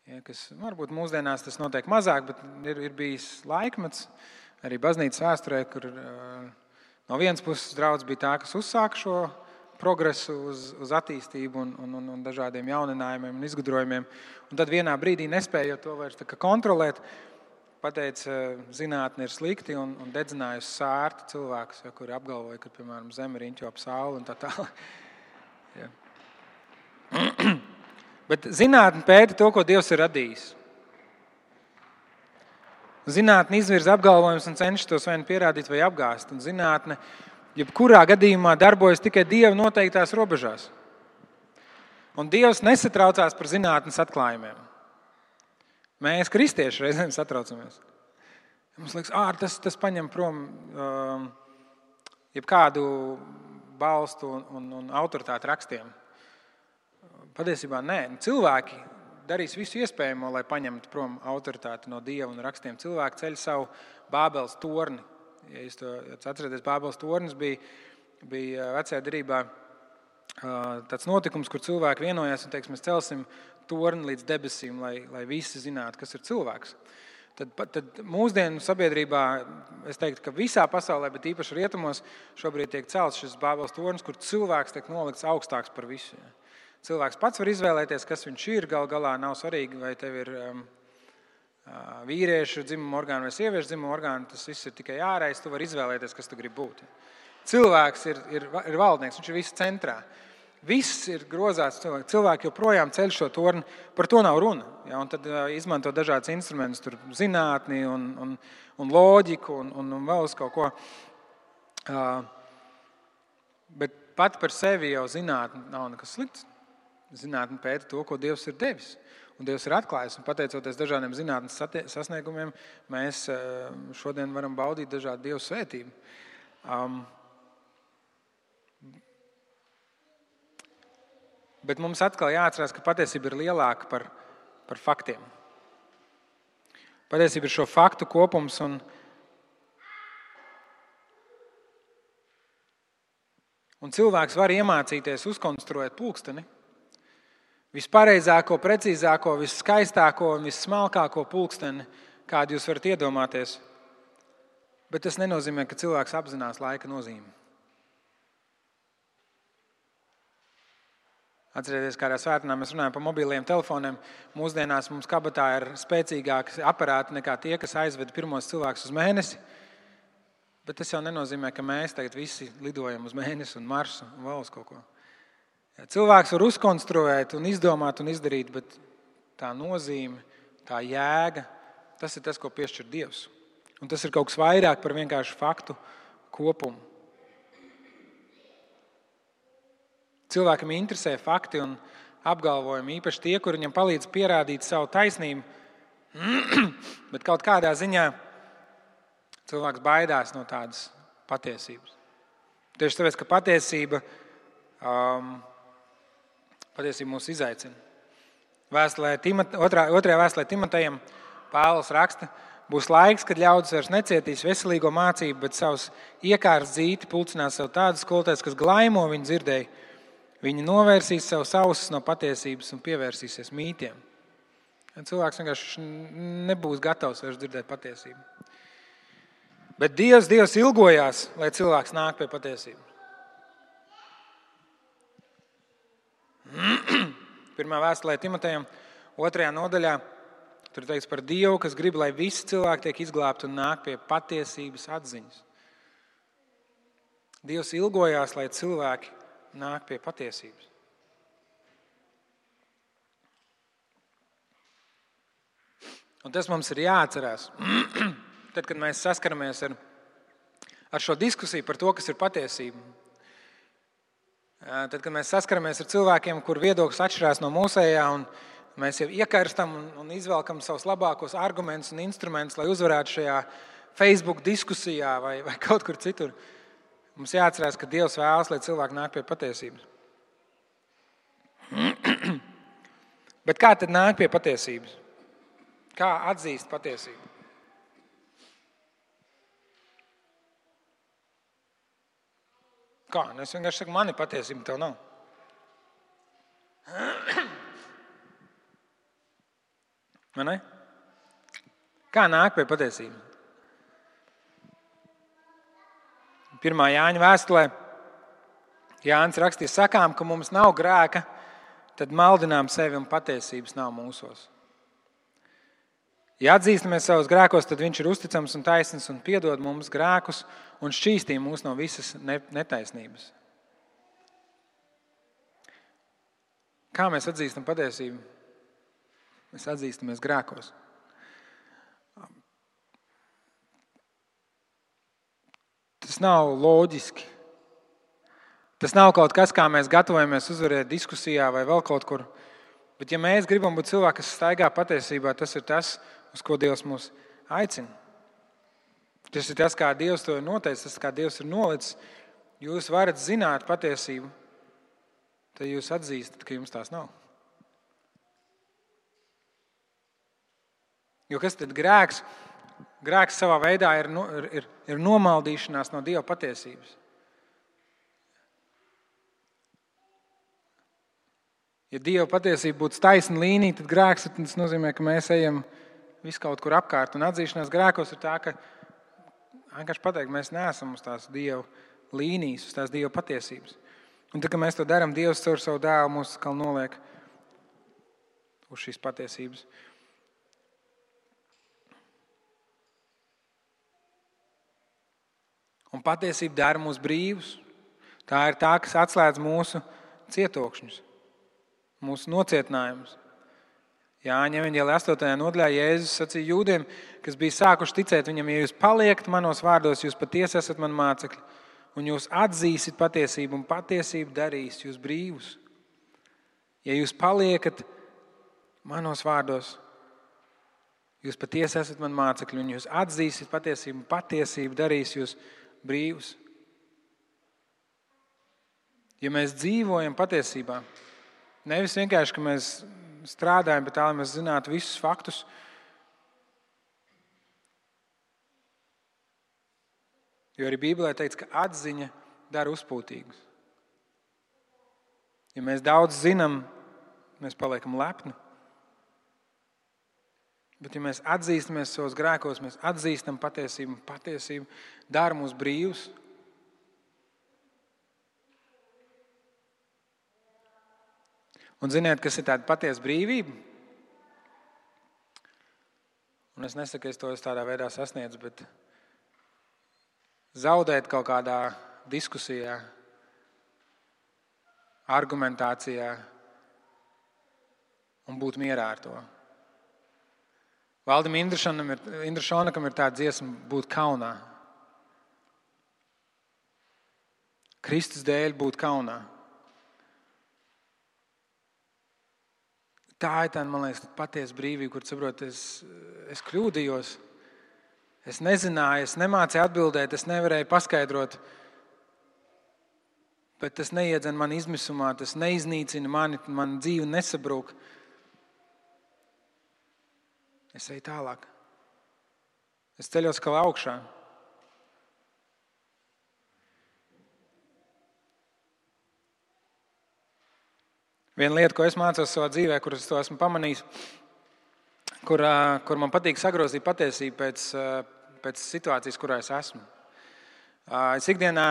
Ja, kas, varbūt mūsdienās tas notiek mazāk, bet ir, ir bijis laikmets arī baznīcas vēsturē, kur uh, no vienas puses draudz bija tā, kas uzsāka šo progresu, uz, uz attīstību un, un, un, un dažādiem jauninājumiem un izgudrojumiem. Un tad vienā brīdī nespējot to vairs kontrolēt, pateica, zinātnē ir slikti un, un dedzinājusi sārti cilvēkus, ja, kuri apgalvoja, ka, piemēram, Zeme ir riņķo ap sauli un tā tālāk. Ja. Bet zinātnē pēta to, ko Dievs ir radījis. Zinātnē izvirza apgalvojumus un cenšas tos vai nu pierādīt, vai apgāzt. Un zinātnē, jebkurā gadījumā, darbojas tikai Dieva noteiktās robežās. Un Dievs nesatraucās par zinātnes atklājumiem. Mēs, kristieši, reizēm satraucamies. Mums liekas, ka tas, tas paņem prom uh, jebkādu balstu un, un, un autoritāti rakstiem. Patiesībā nē, cilvēki darīs visu iespējamo, lai paņemtu prom autoritāti no dieva un rakstiem. Cilvēki ceļ savu Bābeles torni. Ja jūs to atceraties, Bābeles tornis bija, bija vecajā derībā tāds notikums, kur cilvēki vienojās un teiks, mēs celsim torni līdz debesīm, lai, lai visi zinātu, kas ir cilvēks. Tad, tad mūsdienu sabiedrībā, es teiktu, ka visā pasaulē, bet īpaši rietumos, šobrīd tiek celts šis Bābeles tornis, kur cilvēks tiek nolikts augstāks par visu. Cilvēks pats var izvēlēties, kas viņš ir. Galu galā nav svarīgi, vai tev ir um, vīriešu dzimuma orgāni vai sieviešu dzimuma orgāni. Tas viss ir tikai ārējais. Tu vari izvēlēties, kas tu gribi būt. Cilvēks ir, ir, ir valdnieks, viņš ir viss centrā. Viss ir grozāts. Cilvēki joprojām ceļ šo torni. Par to nav runa. Ja, tad izmanto dažādas instrumentus, tur zinātni un, un, un loģiku un, un, un vēl uz kaut ko. Uh, bet pat par sevi jau zinātnē nav nekas slikts. Zinātnē pēta to, ko Dievs ir devis. Un Dievs ir atklājis. Un pateicoties dažādiem zinātnīs sasniegumiem, mēs uh, šodien varam baudīt dažādu Dieva svētību. Um, Bet mums atkal jāatcerās, ka patiesība ir lielāka par, par faktiem. Patiesība ir šo faktu kopums. Un, un cilvēks var iemācīties uzkonstruēt pulksteni. Vispareizāko, precīzāko, viskaistāko un vissmalkāko pulksteni, kādu jūs varat iedomāties. Bet tas nenozīmē, ka cilvēks apzinās laika nozīmi. Atcerieties, kādā svētdienā mēs runājam par mobiliem telefoniem. Mūsdienās mums kabatā ir spēcīgāki aparāti nekā tie, kas aizveda pirmos cilvēkus uz mēnesi. Bet tas jau nenozīmē, ka mēs tagad visi lidojam uz mēnesi un Marsu un vēl uz kaut ko. Cilvēks var uzkonstruēt, un izdomāt un izdarīt, bet tā nozīme, tā jēga, tas ir tas, ko piešķir Dievs. Un tas ir kaut kas vairāk par vienkāršu faktu kopumu. Cilvēkam interesē fakti un apgalvojumi, īpaši tie, kur viņam palīdz pierādīt savu taisnību, bet kaut kādā ziņā cilvēks baidās no tādas patiesības. Tieši tāpēc, ka patiesība, um, patiesība mūs izaicina. Vēstulē, Timot, otrā, otrajā vēstulē Timotejam Pāvils raksta, būs laiks, kad ļaudis vairs necietīs veselīgo mācību, bet savus iekārtas dzīti pulcinās sev tādas skolotājs, kas glaimo viņu dzirdēju. Viņi novērsīs savus ausis no patiesības un pievērsīsies mītiem. Cilvēks vienkārši nebūs gatavs vairs dzirdēt patiesību. Bet Dievs, Dievs ilgojās, lai cilvēks nāk pie patiesības. Pirmā vēstulē Timotejam, otrajā nodaļā, tur teikts par Dievu, kas grib, lai visi cilvēki tiek izglābti un nāk pie patiesības atziņas. Dievs ilgojās, lai cilvēki nāk pie patiesības. Un tas mums ir jāatcerās. tad, kad mēs saskaramies ar, ar šo diskusiju par to, kas ir patiesība. Tad, kad mēs saskaramies ar cilvēkiem, kur viedoklis atšķirās no mūsējā, un mēs jau iekarstam un, un izvelkam savus labākos argumentus un instrumentus, lai uzvarētu šajā Facebook diskusijā vai, vai kaut kur citur, mums jāatcerās, ka Dievs vēlas, lai cilvēki nāk pie patiesības. Bet kā tad nāk pie patiesības? Kā atzīst patiesību? Kā? Nu, es vienkārši saku, man ir patiesība, tev nav. Vai ne? Kā nāk pie patiesības? Pirmā Jāņa vēstulē Jānis rakstīja, sakām, ka mums nav grēka, tad maldinām sevi un patiesības nav mūsos. Ja atzīstamies savus grēkos, tad Viņš ir uzticams un taisnīgs un piedod mums grēkus un šķīstī mūs no visas netaisnības. Kā mēs atzīstam patiesību? Mēs atzīstamies grēkos. Tas nav loģiski. Tas nav kaut kas, kā mēs gatavojamies uzvarēt diskusijā vai vēl kaut kur. Bet, ja mēs gribam būt cilvēki, kas staigā patiesībā, tas ir tas, uz ko Dievs mūs aicina. Tas ir tas, kā Dievs to ir noteicis, tas, kā Dievs ir nolicis. Jūs varat zināt patiesību, tad jūs atzīstat, ka jums tās nav. Jo kas tad grēks? Grēks savā veidā ir, ir, ir nomaldīšanās no Dieva patiesības. Ja Dieva patiesība būtu taisna līnija, tad grēks tas nozīmē, ka mēs ejam viss kaut kur apkārt. Un atzīšanās grēkos ir tā, ka vienkārši pateikt, mēs neesam uz tās Dieva līnijas, uz tās Dieva patiesības. Un tad, kad mēs to darām, Dievs caur savu dēlu mūs atkal noliek uz šīs patiesības. Un patiesība dara mūs brīvus. Tā ir tā, kas atslēdz mūsu cietokšņus, mūsu nocietinājumus. Jāņa Evanģēlē 8. nodaļā Jēzus sacīja jūdiem, kas bija sākuši ticēt viņam, ja jūs paliekat manos vārdos, jūs patiesi esat mani mācekļi, un jūs atzīsiet patiesību, un patiesība darīs jūs brīvus. Ja jūs paliekat manos vārdos, jūs patiesi esat mani mācekļi, un jūs atzīsiet patiesību, un patiesība darīs jūs brīvus. Ja mēs dzīvojam patiesībā, nevis vienkārši, ka mēs strādājam, bet tā, lai mēs zinātu visus faktus. Jo arī Bībelē teikts, ka atziņa dara uzpūtīgus. Ja mēs daudz zinām, mēs paliekam lepni. Bet, ja mēs atzīstamies savos grēkos, mēs atzīstam patiesību, patiesība dara mūs brīvus, Un ziniet, kas ir tāda patiesa brīvība? Un es nesaku, ka es to tādā veidā sasniedzu, bet zaudēt kaut kādā diskusijā, argumentācijā un būt mierā ar to. Valdim Indrašonakam ir tāda dziesma, būt kaunā. Kristus dēļ būt kaunā. Tā ir tā, man liekas, patiesa brīvība, kur saprotu, es, es kļūdījos. Es nezināju, es nemācīju atbildēt, es nevarēju paskaidrot. Bet tas neiedzen man izmisumā, tas neiznīcina mani, man dzīve nesabrūk. Es eju tālāk. Es ceļos kā augšā. Viena lieta, ko es mācos savā dzīvē, kuras es to esmu pamanījis, kur, kur man patīk sagrozīt patiesību pēc, pēc situācijas, kurā es esmu. Es ikdienā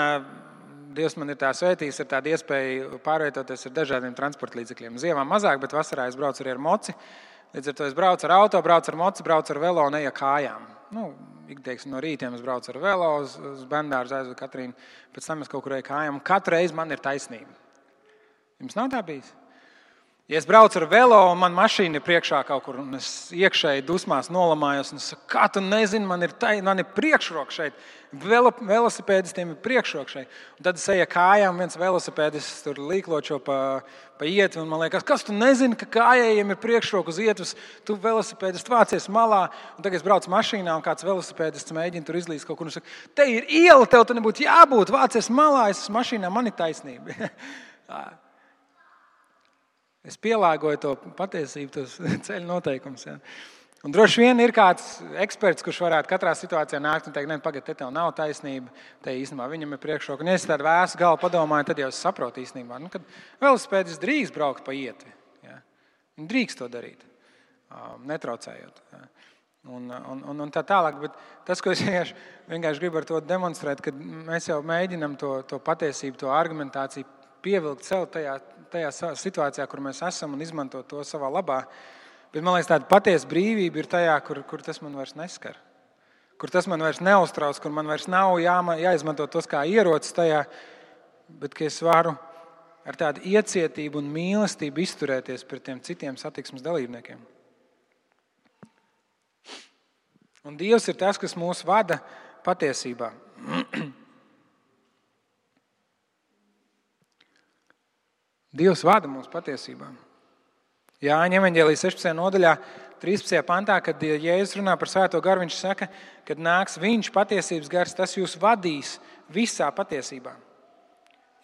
Dievs man ir tā svētījis ar tādu iespēju pārvietoties ar dažādiem transporta līdzekļiem. Ziemā mazāk, bet vasarā es braucu arī ar moci. Līdz ar to es braucu ar auto, braucu ar moci, braucu ar velo un eju kājām. Nu, Ikdienas no rīta es braucu ar velo uz, uz bendāru, aizvedu Katrīnu, pēc tam es kaut kur eju kājām. Katru reizi man ir taisnība. Jums nav tā bijis? Ja es braucu ar velo, un man mašīna ir priekšā kaut kur, un es iekšēji dusmās nolamājos, un es saku, kā tu nezini, man ir, tai, man ir priekšroka šeit. Velo, velosipēdistiem ir priekšroka šeit. Un tad es eju kājām, viens velosipēdists tur līkločo pa, pa ietvi, un man liekas, kas tu nezini, ka kājējiem ir priekšroka uz ietves, tu velosipēdists vācies malā, un tagad es braucu mašīnā, un kāds velosipēdists mēģina tur izlīst kaut kur, un saka, te ir iela, tev tur nebūtu jābūt, vācies malā, es esmu mašīnā, man ir taisnība. Es pielāgoju to patiesību, tos ceļu noteikumus. Ja. Un droši vien ir kāds eksperts, kurš varētu katrā situācijā nākt un teikt, nē, pagaidi, te tev nav taisnība. Te īstenībā viņam ir priekšroka. Un, es tādu vēsu galvu padomāju, tad jau es saprotu īstenībā, nu, ka velospēdis drīkst braukt pa ietvi. Ja. Viņi drīkst to darīt, netraucējot. Ja. Un, un, un, un tā tālāk. Bet tas, ko es vienkārši, vienkārši gribu ar to demonstrēt, ka mēs jau mēģinām to, to patiesību, to argumentāciju pievilkt sev tajā, tajā situācijā, kur mēs esam un izmantot to savā labā. Bet man liekas, tāda patiesa brīvība ir tajā, kur, kur tas man vairs neskar. Kur tas man vairs neuztrauc, kur man vairs nav jāma, jāizmanto tos kā ierocis tajā, bet es varu ar tādu iecietību un mīlestību izturēties pret tiem citiem satiksmes dalībniekiem. Un Dievs ir tas, kas mūs vada patiesībā. Dievs vada mūs patiesībā. Jāņem evanģēlijas 16. nodaļā, 13. pantā, kad Jēzus runā par Svēto garu, viņš saka, ka nāks Viņš patiesības gars, tas jūs vadīs visā patiesībā.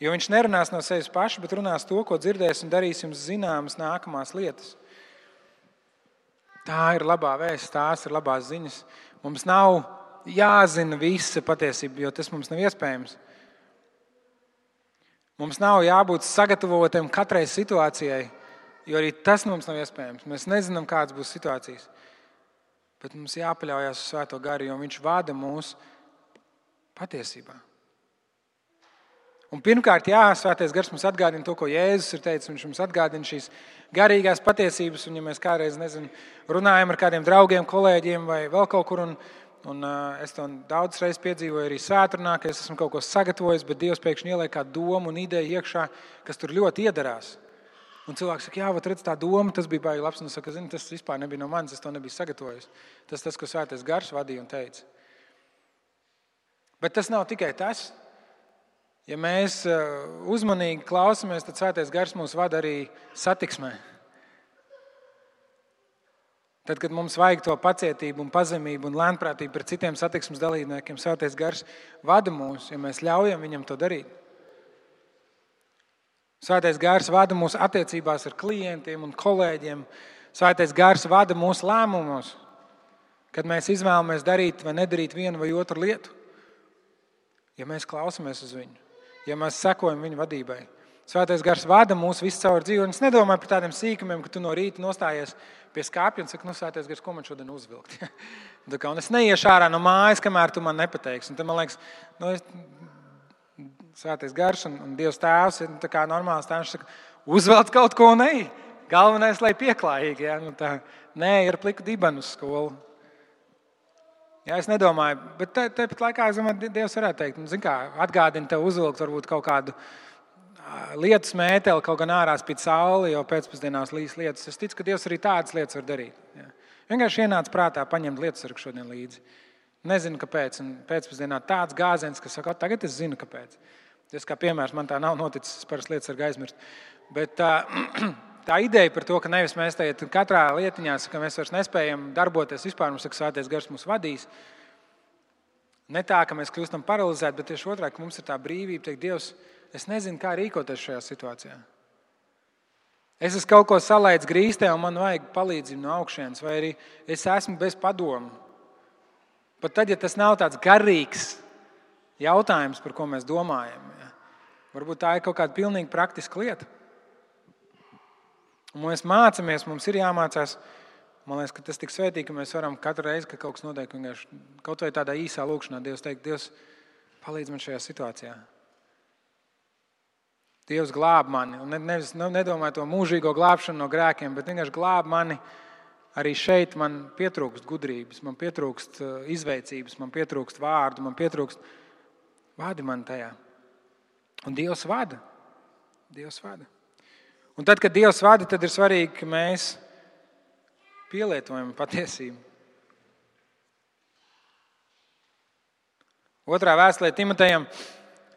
Jo viņš nerunās no sevis paša, bet runās to, ko dzirdēs un darīs jums zināmas nākamās lietas. Tā ir labā vēsts, tās ir labās ziņas. Mums nav jāzina visa patiesība, jo tas mums nav iespējams. Mums nav jābūt sagatavotiem katrai situācijai, jo arī tas mums nav iespējams. Mēs nezinām, kādas būs situācijas. Bet mums jāpaļaujas uz Svēto garu, jo Viņš vada mūs patiesībā. Un pirmkārt, jā, Svētais gars mums atgādina to, ko Jēzus ir teicis. Viņš mums atgādina šīs garīgās patiesības, un ja mēs kādreiz nezinu, runājam ar kādiem draugiem, kolēģiem vai vēl kaut kur. Un, Un, uh, es to daudz reizes piedzīvoju arī svētdienā, ka es esmu kaut ko sagatavojis, bet Dievs pēkšņi ieliek kādu domu un ideju iekšā, kas tur ļoti iedarās. Un cilvēks saka, jā, redz, tā doma, tas bija baigi labs. Un es saku, zini, tas vispār nebija no manis, es to nebiju sagatavojis. Tas tas, ko svētais gars vadīja un teica. Bet tas nav tikai tas. Ja mēs uzmanīgi klausāmies, tad svētais gars mūs vada arī satiksmē. Tad, kad mums vajag to pacietību, un pazemību un lēnprātību pret citiem satiksmes dalībniekiem, Svētais Gars vada mūs, ja mēs ļaujam viņam to darīt. Svētais Gars vada mūsu attiecībās ar klientiem un kolēģiem. Svētais Gars vada mūsu lēmumos, kad mēs izvēlamies darīt vai nedarīt vienu vai otru lietu. Ja mēs klausāmies uz viņu, ja mēs sekojam viņa vadībai, Svētais Gars vada mūs visu caur dzīvi. Es nedomāju par tādiem sīkumiem, ka tu no rīta nostājies pie skāpja un saki, nu, Svētais Gars, ko man šodien uzvilkt. un es neiešu ārā no mājas, kamēr tu man nepateiksi. Un tad man liekas, nu, es, Svētais Gars un, un Dievs Tēvs ir nu, normāls. Tēvs saka, uzvelc kaut ko nē. Galvenais, lai pieklājīgi. Ja? Nu, tā, nē, ir pliku dibenu skolu. Jā, es nedomāju, bet tāpat laikā es domāju, Dievs varētu teikt, nu, kā, atgādini tev uzvilkt varbūt kaut kādu lietus mēteli, kaut gan ārā spīd saule, jo pēcpusdienās līs lietus. Es ticu, ka Dievs arī tādas lietas var darīt. Ja. Vienkārši ienāca prātā paņemt lietus ar šodien līdzi. Nezinu, kāpēc. Un pēcpusdienā tāds gāziens, kas saka, tagad es zinu, kāpēc. Tas kā piemērs man tā nav noticis, es parasti lietas ar aizmirst. Bet tā, tā ideja par to, ka nevis mēs tagad katrā lietiņā, ka mēs vairs nespējam darboties, vispār mums saka, svētais gars mūs vadīs. Ne tā, ka mēs kļūstam paralizēti, bet tieši otrādi, ka mums ir tā brīvība teikt, Dievs, es nezinu, kā rīkoties šajā situācijā. Es esmu kaut ko salaidis grīstē, un man vajag palīdzību no augšas, vai arī es esmu bez padomu. Pat tad, ja tas nav tāds garīgs jautājums, par ko mēs domājam, ja. varbūt tā ir kaut kāda pilnīgi praktiska lieta. Un mēs mācāmies, mums ir jāmācās. Man liekas, ka tas ir tik svētīgi, ka mēs varam katru reizi, kad kaut kas notiek, vienkārši kaut vai tādā īsā lūkšanā, Dievs teikt, Dievs, palīdz man šajā situācijā. Dievs glāb mani. Un nevis nu, nedomāju to mūžīgo glābšanu no grēkiem, bet vienkārši glāb mani. Arī šeit man pietrūkst gudrības, man pietrūkst uh, izveicības, man pietrūkst vārdu, man pietrūkst vādi man tajā. Un Dievs vada. Dievs vada. Un tad, kad Dievs vada, tad ir svarīgi, ka mēs pielietojam patiesību. Otrā vēstulē Timotejam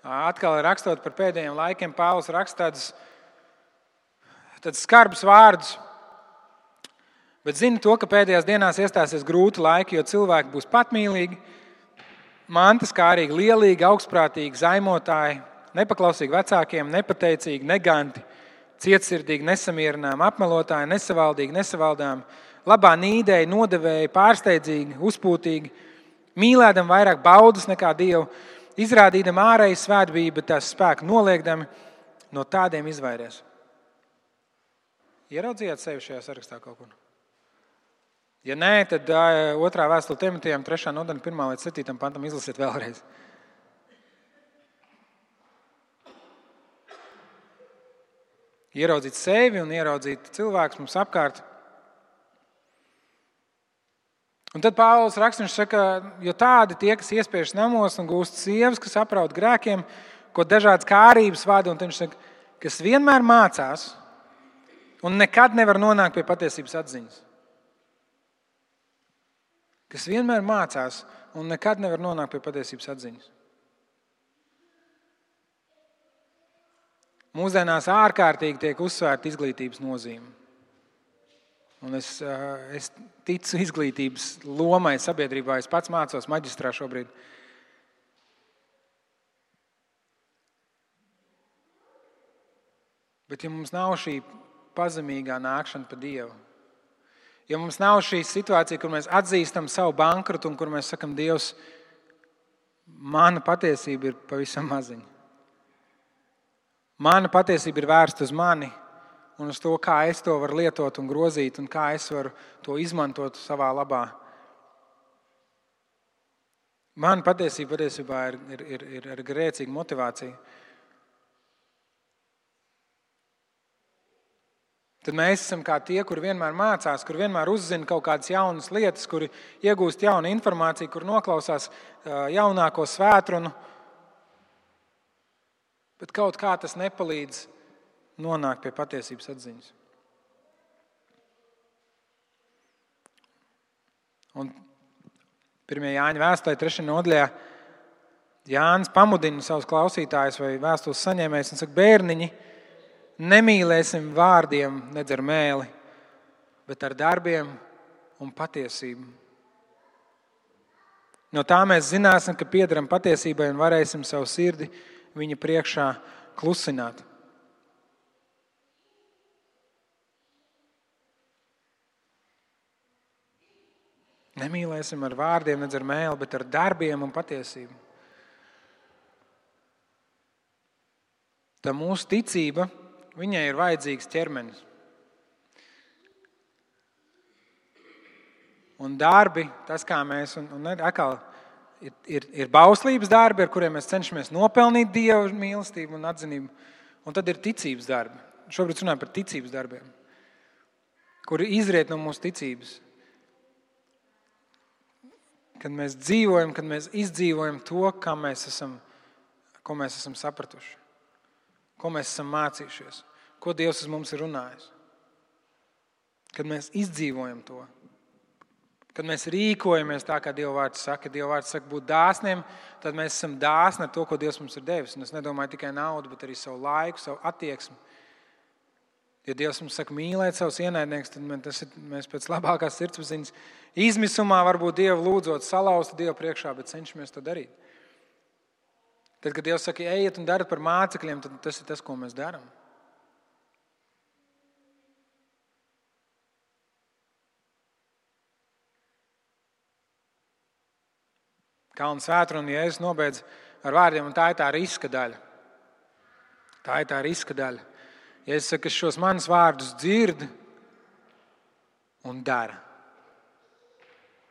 atkal rakstot par pēdējiem laikiem, Pāvils raksta tādus, tādus skarbus vārdus. Bet zina to, ka pēdējās dienās iestāsies grūti laiki, jo cilvēki būs patmīlīgi, mantas kā arī lielīgi, augstprātīgi, zaimotāji, nepaklausīgi vecākiem, nepateicīgi, neganti, cietsirdīgi, nesamierināmi, apmelotāji, nesavaldīgi, nesavaldāmi, labā nīdēji, nodevēji, pārsteidzīgi, uzpūtīgi, mīlēdami vairāk baudas nekā dievu izrādīdam ārēju svētbību, bet tās spēku noliekdami, no tādiem izvairies. Ieraudzījāt sevi šajā sarakstā kaut kur? Ja nē, tad otrā vēstule Timotejam, 3. nodaļa, 1 līdz 7. pantam izlasiet vēlreiz. Ieraudzīt sevi un ieraudzīt cilvēkus mums apkārt. Un tad Pāvils raksta, saka, jo tādi tie, kas iespiež namos un gūst sievas, kas apraud grēkiem, ko dažādas kārības vada, un viņš saka, kas vienmēr mācās un nekad nevar nonākt pie patiesības atziņas. Kas vienmēr mācās un nekad nevar nonākt pie patiesības atziņas. Mūsdienās ārkārtīgi tiek uzsvērta izglītības nozīme. Un es, es ticu izglītības lomai sabiedrībā. Es pats mācos maģistrā šobrīd. Bet, ja mums nav šī pazemīgā nākšana pa Dievu, ja mums nav šī situācija, kur mēs atzīstam savu bankrotu un kur mēs sakam, Dievs, mana patiesība ir pavisam maziņa. Mana patiesība ir vērsta uz mani, un uz to, kā es to varu lietot un grozīt, un kā es varu to izmantot savā labā. Man patiesība patiesībā ir, ir, ir, ir, ir grēcīga motivācija. Tad mēs esam kā tie, kur vienmēr mācās, kur vienmēr uzzina kaut kādas jaunas lietas, kuri iegūst jaunu informāciju, kur noklausās jaunāko svētkrunu. Bet kaut kā tas nepalīdz nonāk pie patiesības atziņas. Un 1. Jāņa vēstulē, 3. nodaļā, Jānis pamudina savus klausītājus vai vēstules saņēmējus un saka, bērniņi, nemīlēsim vārdiem, nedz ar mēli, bet ar darbiem un patiesību. No tā mēs zināsim, ka piedaram patiesībai un varēsim savu sirdi viņa priekšā klusināt. Nemīlēsim ar vārdiem, nedz ar mēlu, bet ar darbiem un patiesību. Tā mūsu ticība, viņai ir vajadzīgs ķermenis. Un darbi, tas kā mēs, un, un atkal, ir, ir, ir bauslības darbi, ar kuriem mēs cenšamies nopelnīt dievu mīlestību un atzinību. Un tad ir ticības darbi. Šobrīd runājam par ticības darbiem, kuri izriet no mūsu ticības kad mēs dzīvojam, kad mēs izdzīvojam to, mēs esam, ko mēs esam sapratuši. ko mēs esam mācījušies, ko Dievs uz mums ir runājis. Kad mēs izdzīvojam to, kad mēs rīkojamies tā, kā Dieva vārds saka, Dieva vārds saka, būt dāsniem, tad mēs esam dāsni ar to, ko Dievs mums ir devis. Un es nedomāju tikai naudu, bet arī savu laiku, savu attieksmi. Ja Dievs mums saka, mīlēt savus ienaidniekus, tad mēs, ir, mēs pēc labākās sirdsapziņas izmisumā varbūt Dievu lūdzot, salauzt Dievu priekšā, bet cenšamies to darīt. Tad, kad Dievs saka, ejiet un dariet par mācekļiem, tad tas ir tas, ko mēs darām. Kalnu svētru un jēzus nobeidz ar vārdiem, un tā ir tā riska daļa. Tā ir tā riska daļa. Ja es saku, ka šos manus vārdus dzird un dara,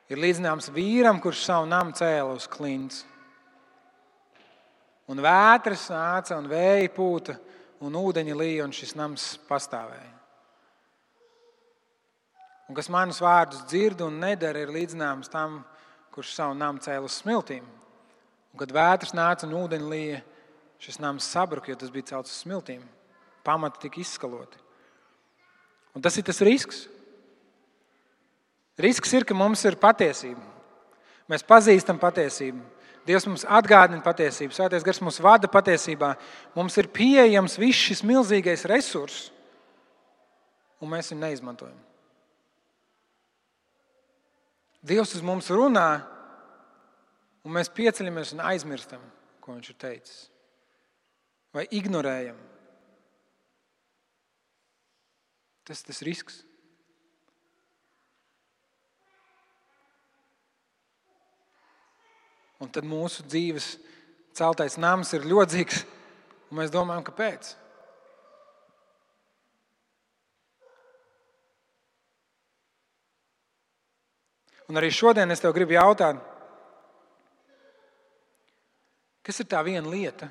ir līdzināms vīram, kurš savu namu cēla uz klints. Un vētras nāca, un vēja pūta, un ūdeņi līja, un šis nams pastāvēja. Un kas manus vārdus dzird un nedara, ir līdzināms tam, kurš savu namu cēla uz smiltīm. Un, kad vētras nāca un ūdeņi līja, šis nams sabruka, jo tas bija celts uz smiltīm pamati tika izskaloti. Un tas ir tas risks. Risks ir, ka mums ir patiesība. Mēs pazīstam patiesību. Dievs mums atgādina patiesību, Svētais Gars mums vada patiesībā. Mums ir pieejams viss šis milzīgais resurss, un mēs viņu neizmantojam. Dievs uz mums runā, un mēs pieceļamies un aizmirstam, ko viņš ir teicis. Vai ignorējam. Tas tas risks. Un tad mūsu dzīves celtais nams ir ļodzīgs, un mēs domājam, kāpēc. Un arī šodien es tev gribu jautāt, kas ir tā viena lieta?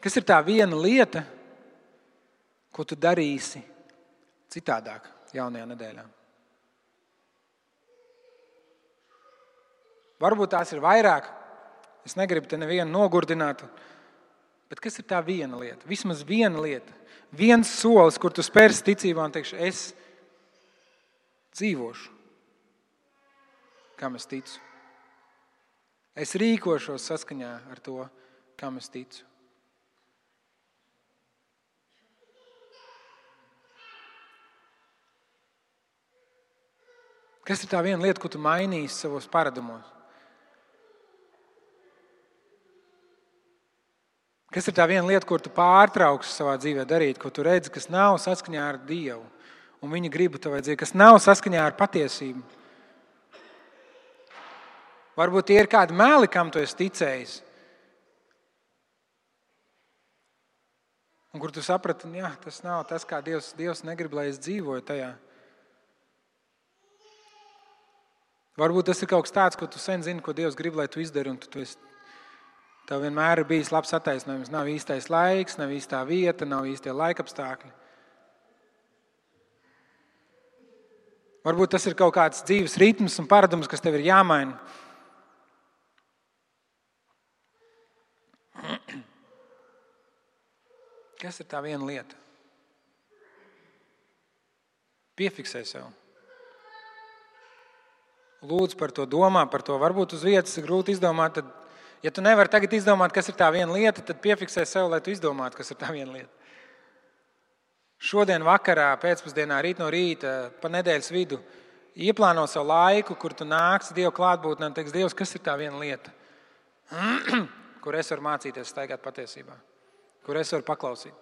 Kas ir tā viena lieta, Ko tu darīsi citādāk jaunajā nedēļā? Varbūt tās ir vairāk. Es negribu te nevienu nogurdināt. Bet kas ir tā viena lieta? Vismaz viena lieta, viens solis, kur tu spērsi ticībā un teikšu, es dzīvošu, kam es ticu. Es rīkošos saskaņā ar to, kam es ticu. Kas ir tā viena lieta, ko tu mainīsi savos paradumos? Kas ir tā viena lieta, ko tu pārtrauksi savā dzīvē darīt, ko tu redzi, kas nav saskaņā ar Dievu un viņa gribu tavai dzīvē, kas nav saskaņā ar patiesību? Varbūt tie ir kādi meli, kam tu esi ticējis. Un kur tu saprati, ka tas nav tas, kā Dievs, Dievs negrib, lai es dzīvoju tajā. Varbūt tas ir kaut kas tāds, ko tu sen zini, ko Dievs grib, lai tu izdari. Tu, tu esi, tev vienmēr ir bijis labs attaisnojums. Nav īstais laiks, nav īstā vieta, nav īstie laikapstākļi. Varbūt tas ir kaut kāds dzīves ritms un paradums, kas tev ir jāmaina. Kas ir tā viena lieta? Piefiksē sev. Lūdzu par to, domā par to. Varbūt uz vietas ir grūti izdomāt. Tad, ja tu nevari tagad izdomāt, kas ir tā viena lieta, tad piefiksē sev, lai tu izdomātu, kas ir tā viena lieta. Šodien, vakarā, pēcpusdienā, rīt no rīta, pa nedēļas vidu, ieplāno savu laiku, kur tu nāksi Dieva klātbūtnē un teiksi, Dievs, kas ir tā viena lieta, kur es varu mācīties staigāt patiesībā, kur es varu paklausīt.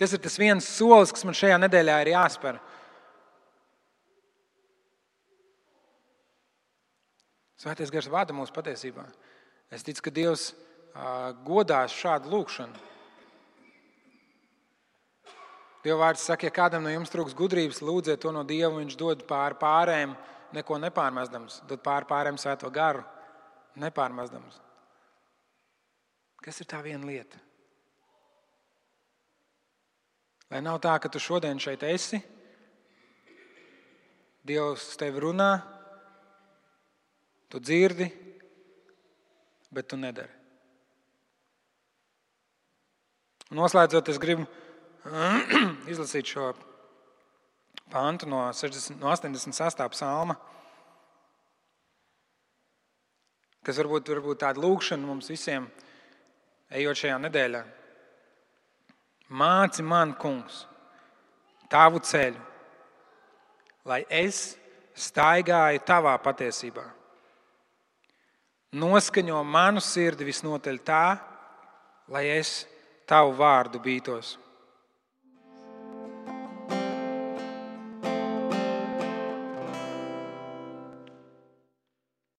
Kas ir tas viens solis, kas man šajā nedēļā ir jāspēr? Svētais gars vada mūsu patiesībā. Es ticu, ka Dievs godās šādu lūgšanu. Dieva vārds saka, ja kādam no jums trūks gudrības, lūdziet to no Dieva, viņš dod pāri pārējiem, neko nepārmestams, dod pāri pārējiem svēto garu, nepārmestams. Kas ir tā viena lieta? Lai nav tā, ka tu šodien šeit esi, Dievs tevi runā, Tu dzirdi, bet tu nedari. Noslēdzot, es gribu izlasīt šo pantu no, 60, no 86. psalma, kas varbūt, varbūt tāda lūkšana mums visiem, ejot šajā nedēļā. Māci man, kungs, tavu ceļu, lai es staigāju tavā patiesībā. Noskaņo manu sirdi visnotaļ tā, lai es tavu vārdu bītos.